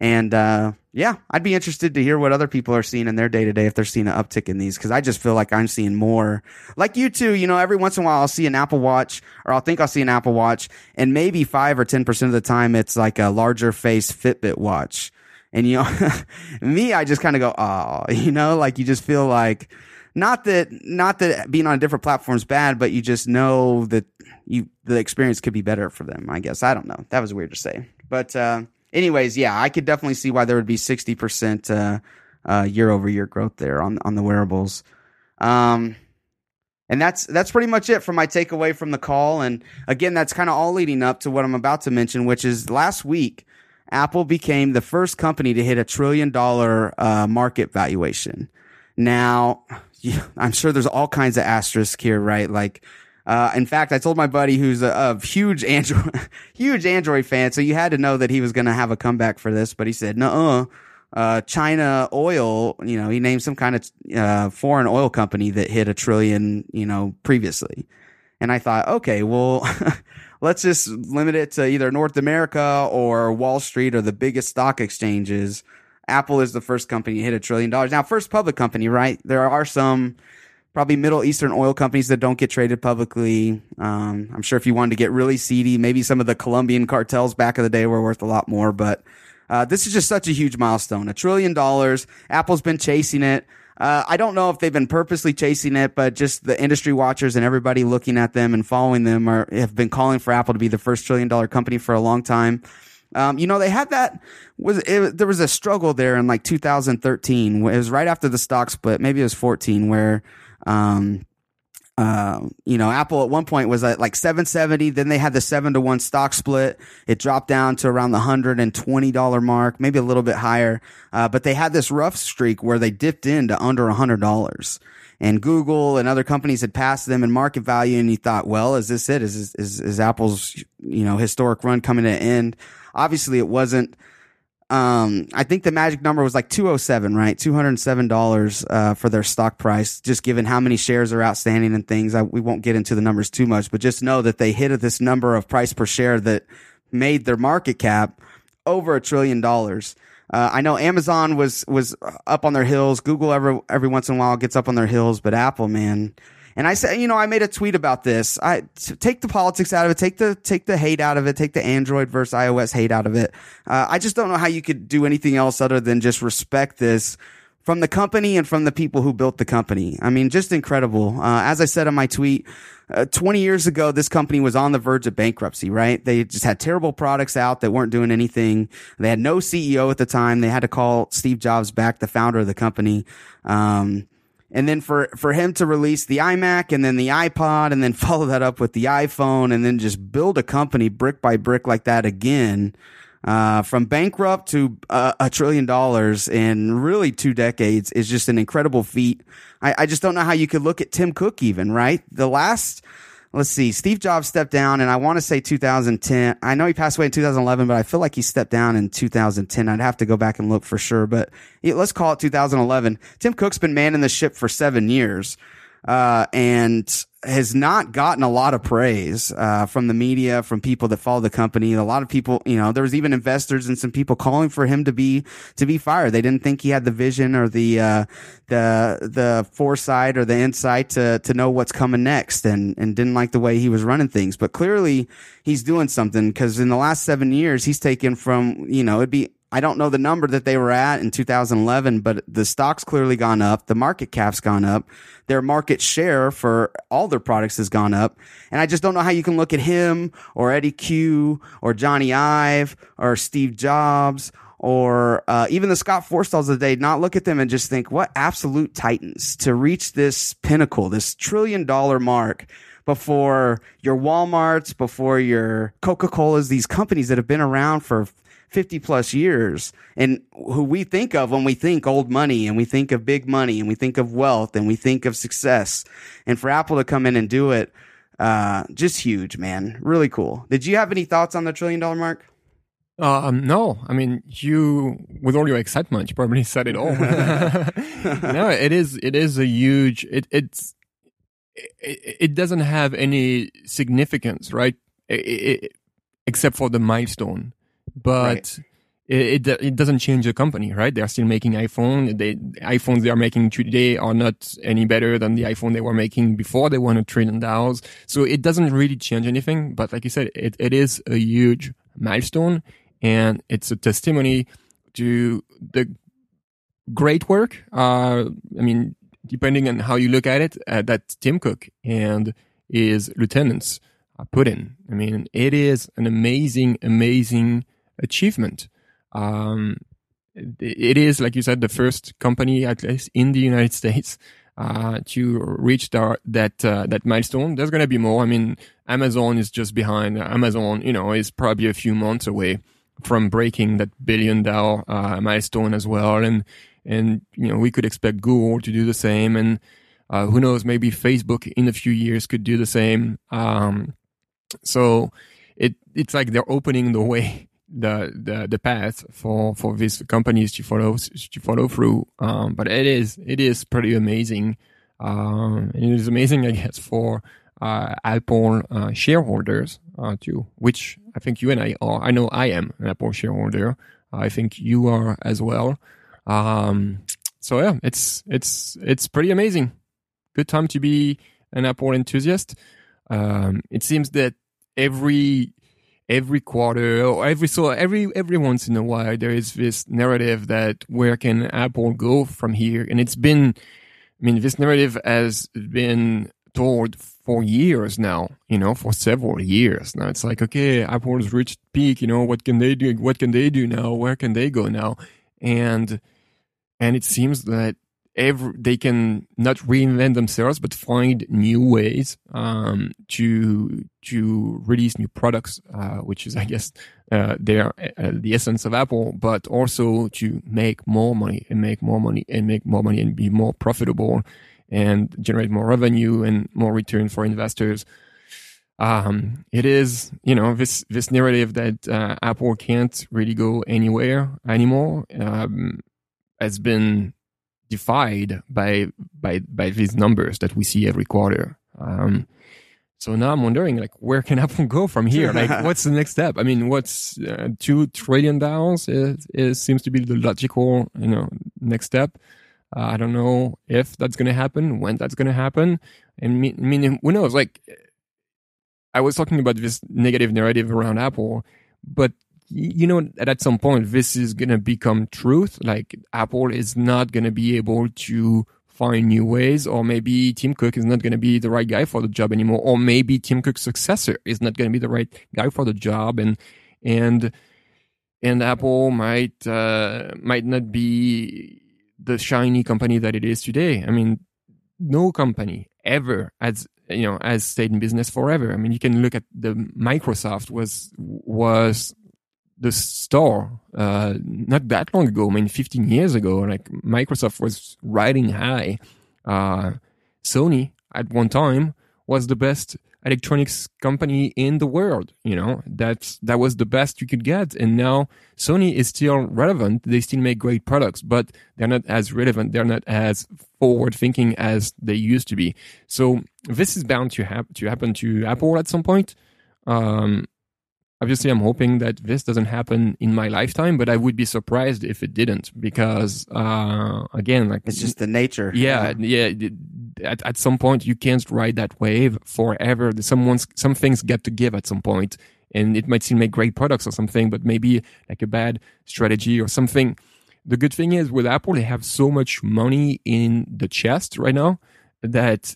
And uh, yeah, I'd be interested to hear what other people are seeing in their day to day if they're seeing an uptick in these because I just feel like I'm seeing more. Like you too, you know, every once in a while I'll see an Apple Watch or I'll think I'll see an Apple Watch and maybe five or 10% of the time it's like a larger face Fitbit watch. And you know, me, I just kind of go, oh, you know, like you just feel like, not that, not that being on a different platform is bad, but you just know that you, the experience could be better for them, I guess. I don't know. That was weird to say. But, uh, anyways, yeah, I could definitely see why there would be 60% uh, uh, year over year growth there on, on the wearables. Um, and that's that's pretty much it for my takeaway from the call. And again, that's kind of all leading up to what I'm about to mention, which is last week, Apple became the first company to hit a trillion dollar uh, market valuation. Now, I'm sure there's all kinds of asterisks here, right? Like uh, in fact, I told my buddy who's a, a huge Android, huge Android fan, so you had to know that he was going to have a comeback for this, but he said, no, uh, China Oil, you know, he named some kind of, uh, foreign oil company that hit a trillion, you know, previously. And I thought, okay, well, let's just limit it to either North America or Wall Street or the biggest stock exchanges. Apple is the first company to hit a trillion dollars. Now, first public company, right? There are some, probably Middle Eastern oil companies that don't get traded publicly. Um, I'm sure if you wanted to get really seedy, maybe some of the Colombian cartels back in the day were worth a lot more. But uh, this is just such a huge milestone. A trillion dollars. Apple's been chasing it. Uh, I don't know if they've been purposely chasing it, but just the industry watchers and everybody looking at them and following them are, have been calling for Apple to be the first trillion dollar company for a long time. Um, you know, they had that was it, there was a struggle there in like 2013. It was right after the stock split. Maybe it was 14 where um, uh, you know, Apple at one point was at like 770. Then they had the seven to one stock split. It dropped down to around the $120 mark, maybe a little bit higher. Uh, but they had this rough streak where they dipped into under $100 and Google and other companies had passed them in market value. And you thought, well, is this it? Is, is, is Apple's, you know, historic run coming to an end? Obviously it wasn't. Um, I think the magic number was like 207, right? $207 uh, for their stock price, just given how many shares are outstanding and things. I, we won't get into the numbers too much, but just know that they hit at this number of price per share that made their market cap over a trillion dollars. Uh, I know Amazon was was up on their hills. Google every every once in a while gets up on their hills, but Apple, man, and I said, you know, I made a tweet about this. I take the politics out of it, take the take the hate out of it, take the Android versus iOS hate out of it. Uh, I just don't know how you could do anything else other than just respect this from the company and from the people who built the company. I mean, just incredible. Uh, as I said in my tweet, uh, 20 years ago, this company was on the verge of bankruptcy, right? They just had terrible products out that weren't doing anything. They had no CEO at the time. They had to call Steve Jobs back, the founder of the company. Um, and then for for him to release the iMac and then the iPod and then follow that up with the iPhone and then just build a company brick by brick like that again uh, from bankrupt to uh, a trillion dollars in really two decades is just an incredible feat. I, I just don't know how you could look at Tim Cook even right the last let's see, Steve Jobs stepped down, and I want to say 2010. I know he passed away in 2011, but I feel like he stepped down in 2010. I'd have to go back and look for sure, but let's call it 2011. Tim Cook's been manning the ship for seven years uh, and has not gotten a lot of praise uh, from the media, from people that follow the company. A lot of people, you know, there was even investors and some people calling for him to be to be fired. They didn't think he had the vision or the uh, the the foresight or the insight to to know what's coming next, and and didn't like the way he was running things. But clearly, he's doing something because in the last seven years, he's taken from you know it'd be I don't know the number that they were at in 2011, but the stock's clearly gone up. The market cap's gone up. Their market share for all their products has gone up. And I just don't know how you can look at him or Eddie Cue or Jony Ive or Steve Jobs or uh, even the Scott Forstalls of the day, not look at them and just think, what absolute titans to reach this pinnacle, this trillion dollar mark before your Walmarts, before your Coca Colas, these companies that have been around for 50 plus years and who we think of when we think old money and we think of big money and we think of wealth and we think of success. And for Apple to come in and do it, uh, just huge, man. Really cool. Did you have any thoughts on the trillion dollar mark? Um, no, I mean, you, with all your excitement, you probably said it all. no, it is, it is a huge, it, it's, it, it doesn't have any significance, right? It, it, except for the milestone but right. it, it, it doesn't change the company, right? They are still making iPhone. They iPhones they are making today are not any better than the iPhone they were making before they won a trillion dollars. So it doesn't really change anything. But like you said, it, it is a huge milestone, and it's a testimony to the great work. Uh, I mean, depending on how you look at it, uh, that Tim Cook and his lieutenants put in. I mean, it is an amazing, amazing achievement. Um, it is, like you said, the first company, at least in the United States, uh, to reach that uh, that milestone. There's gonna be more. I mean, Amazon is just behind. Amazon, you know, is probably a few months away from breaking that billion dollar uh, milestone as well. And and you know, we could expect Google to do the same. And uh, who knows, maybe Facebook in a few years could do the same. Um, so it it's like they're opening the way the the the path for for these companies to follow to follow through. Um, but it is it is pretty amazing. Um, it is amazing, I guess, for uh, Apple uh, shareholders uh, too, which I think you and I are. I know I am an Apple shareholder. I think you are as well. Um, so yeah, it's it's it's pretty amazing. Good time to be an Apple enthusiast. Um, it seems that every every quarter or every so every every once in a while there is this narrative that where can Apple go from here? And it's been I mean this narrative has been told for years now, you know, for several years. Now it's like, okay, Apple's reached peak, you know, what can they do? What can they do now? Where can they go now? And and it seems that every, they can not reinvent themselves, but find new ways um, to to release new products, uh, which is, I guess, uh, their uh, the essence of Apple, but also to make more money and make more money and make more money and be more profitable and generate more revenue and more return for investors. um, it is you know this this narrative that uh, Apple can't really go anywhere anymore um, has been defied by by by these numbers that we see every quarter. Um, so now I'm wondering, like, where can Apple go from here? Like, what's the next step? I mean, what's uh, two trillion dollars is, is seems to be the logical, you know, next step. Uh, I don't know if that's going to happen, when that's going to happen, and me, I mean, who knows? Like, I was talking about this negative narrative around Apple, but you know that at some point this is going to become truth. Like, Apple is not going to be able to find new ways, or maybe Tim Cook is not going to be the right guy for the job anymore, or maybe Tim Cook's successor is not going to be the right guy for the job, and and and Apple might uh, might not be the shiny company that it is today. I mean, no company ever has you know has stayed in business forever. I mean, you can look at the Microsoft was was the store uh, not that long ago. I mean, 15 years ago, like Microsoft was riding high. Uh, Sony at one time was the best electronics company in the world. You know, that's that was the best you could get. And now Sony is still relevant. They still make great products, but they're not as relevant. They're not as forward thinking as they used to be. So this is bound to happen to happen to Apple at some point. Um, obviously i'm hoping that this doesn't happen in my lifetime but i would be surprised if it didn't because uh, again like it's just the nature. Yeah yeah, yeah at, at some point you can't ride that wave forever. Someone's some things get to give at some point and it might seem like great products or something but maybe like a bad strategy or something. The good thing is with apple they have so much money in the chest right now that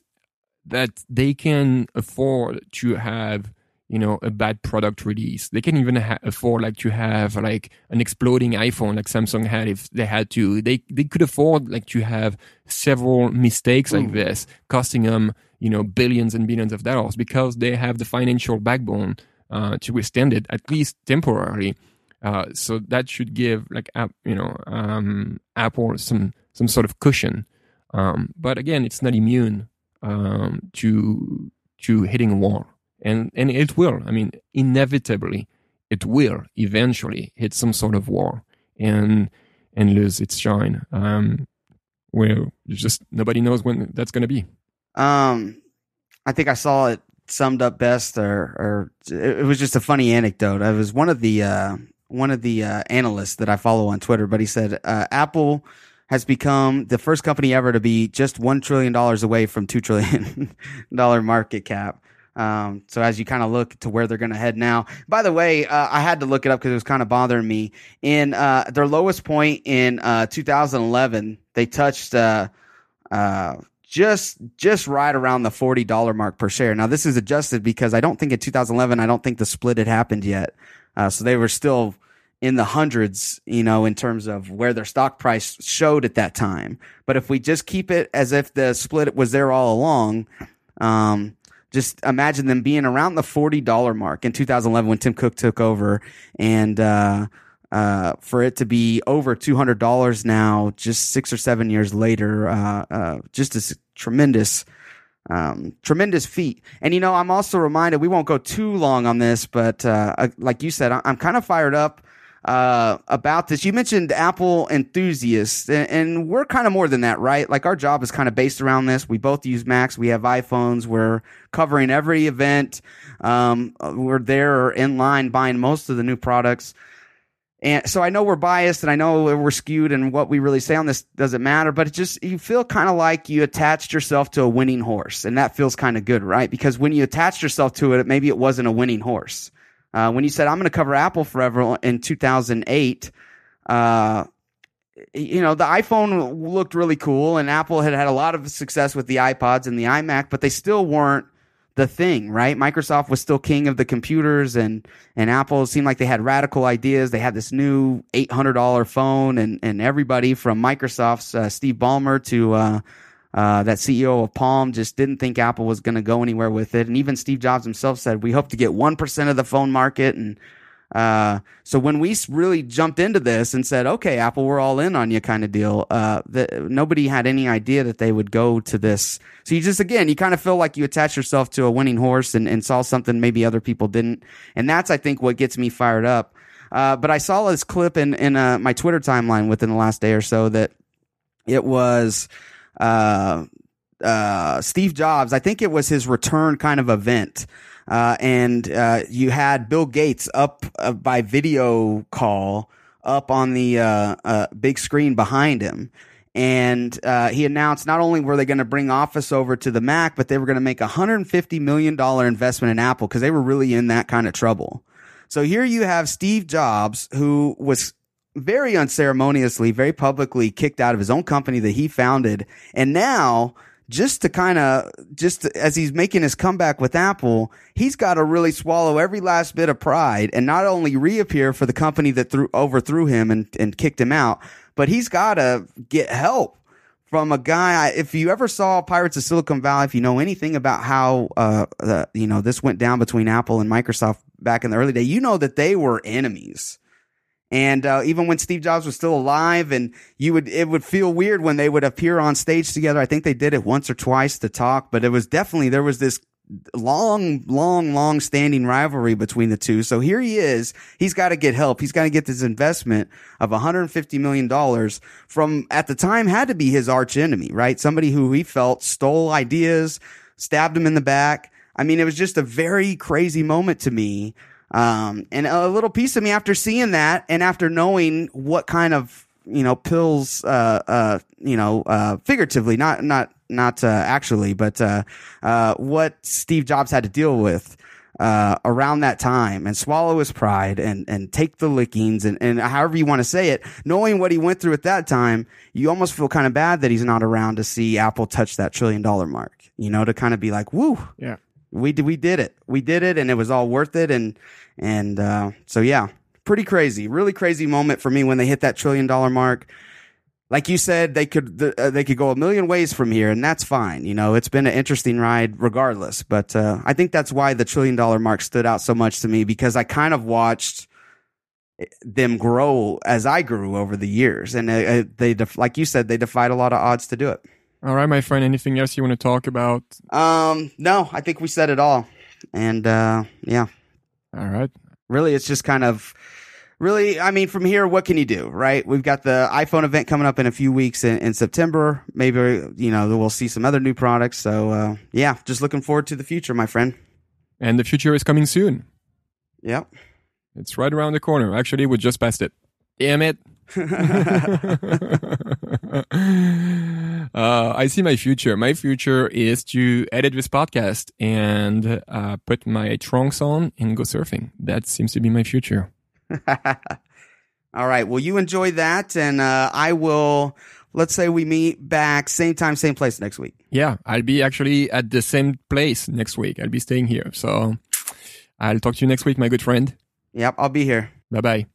that they can afford to have you know a bad product release. They can even ha- afford like to have like an exploding iphone like samsung had if they had to. They they could afford like to have several mistakes like this costing them you know billions and billions of dollars because they have the financial backbone uh, to withstand it at least temporarily. Uh, so that should give like you know um, apple some some sort of cushion. Um, but again it's not immune um, to to hitting a wall and and it will. I mean, inevitably, it will eventually hit some sort of wall and and lose its shine. Um, just nobody knows when that's going to be. Um, I think I saw it summed up best, or or it was just a funny anecdote. I was one of the uh, one of the uh, analysts that I follow on Twitter, but he said uh, Apple has become the first company ever to be just one trillion dollars away from two trillion dollar market cap. Um, so as you kind of look to where they're going to head now, by the way, uh, I had to look it up because it was kind of bothering me. In uh, their lowest point in uh, 2011, they touched uh, uh, just just right around the forty dollar mark per share. Now this is adjusted because I don't think in 2011, I don't think the split had happened yet, uh, so they were still in the hundreds, you know, in terms of where their stock price showed at that time. But if we just keep it as if the split was there all along, um, just imagine them being around the $40 mark in 2011 when Tim Cook took over and, uh, uh, for it to be over $200 now, just six or seven years later, uh, uh, just a tremendous, um, tremendous feat. And, you know, I'm also reminded, we won't go too long on this, but, uh, uh like you said, I'm kind of fired up uh, about this. You mentioned Apple enthusiasts, and, and we're kind of more than that, right? Like our job is kind of based around this. We both use Macs. We have iPhones. We're covering every event. Um, we're there in line buying most of the new products. And so I know we're biased and I know we're skewed and what we really say on this doesn't matter, but it just, you feel kind of like you attached yourself to a winning horse and that feels kind of good, right? Because when you attached yourself to it, maybe it wasn't a winning horse. Uh, when you said I'm going to cover Apple forever in 2008, uh, you know the iPhone looked really cool, and Apple had had a lot of success with the iPods and the iMac, but they still weren't the thing, right? Microsoft was still king of the computers, and and Apple seemed like they had radical ideas. They had this new eight hundred dollar phone, and and everybody from Microsoft's uh, Steve Ballmer to uh, that CEO of Palm just didn't think Apple was going to go anywhere with it. And even Steve Jobs himself said, we hope to get 1% of the phone market. And, Uh, so when we really jumped into this and said, "Okay, Apple, we're all in on you," kind of deal, uh, the, nobody had any idea that they would go to this. So you just again, you kind of feel like you attach yourself to a winning horse and, and saw something maybe other people didn't, and that's I think what gets me fired up. Uh, but I saw this clip in in uh, my Twitter timeline within the last day or so that it was uh, uh, Steve Jobs. I think it was his return kind of event. Uh, and uh, you had Bill Gates up uh, by video call up on the uh, uh, big screen behind him. And uh, he announced not only were they going to bring Office over to the Mac, but they were going to make a $150 million investment in Apple because they were really in that kind of trouble. So here you have Steve Jobs, who was very unceremoniously, very publicly kicked out of his own company that he founded. And now, just to kind of, just to- as he's making his comeback with Apple, he's got to really swallow every last bit of pride and not only reappear for the company that threw, overthrew him and, and kicked him out, but he's got to get help from a guy. If you ever saw Pirates of Silicon Valley, if you know anything about how, uh, the, you know, this went down between Apple and Microsoft back in the early day, you know that they were enemies. And uh, even when Steve Jobs was still alive, and you would, it would feel weird when they would appear on stage together. I think they did it once or twice to talk, but it was definitely there was this long, long, long standing rivalry between the two. So here he is. He's got to get help. He's got to get this investment of 150 million dollars from at the time had to be his arch enemy, right? Somebody who he felt stole ideas, stabbed him in the back. I mean, it was just a very crazy moment to me. Um, and a little piece of me after seeing that and after knowing what kind of, you know, pills, uh, uh, you know, uh, figuratively, not, not, not, uh, actually, but, uh, uh, what Steve Jobs had to deal with, uh, around that time and swallow his pride and, and take the lickings and, and however you want to say it, knowing what he went through at that time, you almost feel kind of bad that he's not around to see Apple touch that trillion dollar mark, you know, to kind of be like, woo, Yeah. We did we did it. We did it and it was all worth it and and uh, so yeah. Pretty crazy. Really crazy moment for me when they hit that trillion dollar mark. Like you said they could uh, they could go a million ways from here and that's fine you know? It's been an interesting ride regardless but uh, i think that's why the trillion dollar mark stood out so much to me because i kind of watched them grow as i grew over the years and uh, uh, they def- like you said they defied a lot of odds to do it All right, my friend. Anything else you want to talk about? um no i think we said it all and uh yeah All right. really it's just kind of really i mean from here what can you do right we've got the iphone event coming up in a few weeks in, in september maybe you know we'll see some other new products so uh, yeah just looking forward to the future my friend And the future is coming soon. yep It's right around the corner. Actually, we just passed it. Damn it. uh, I see my future. My future is to edit this podcast and uh, put my trunks on and go surfing. That seems to be my future. all right well you enjoy that and uh, i will let's say we meet back same time same place next week Yeah, I'll be actually at the same place next week. I'll be staying here. So I'll talk to you next week, my good friend. yep i'll be here Bye bye.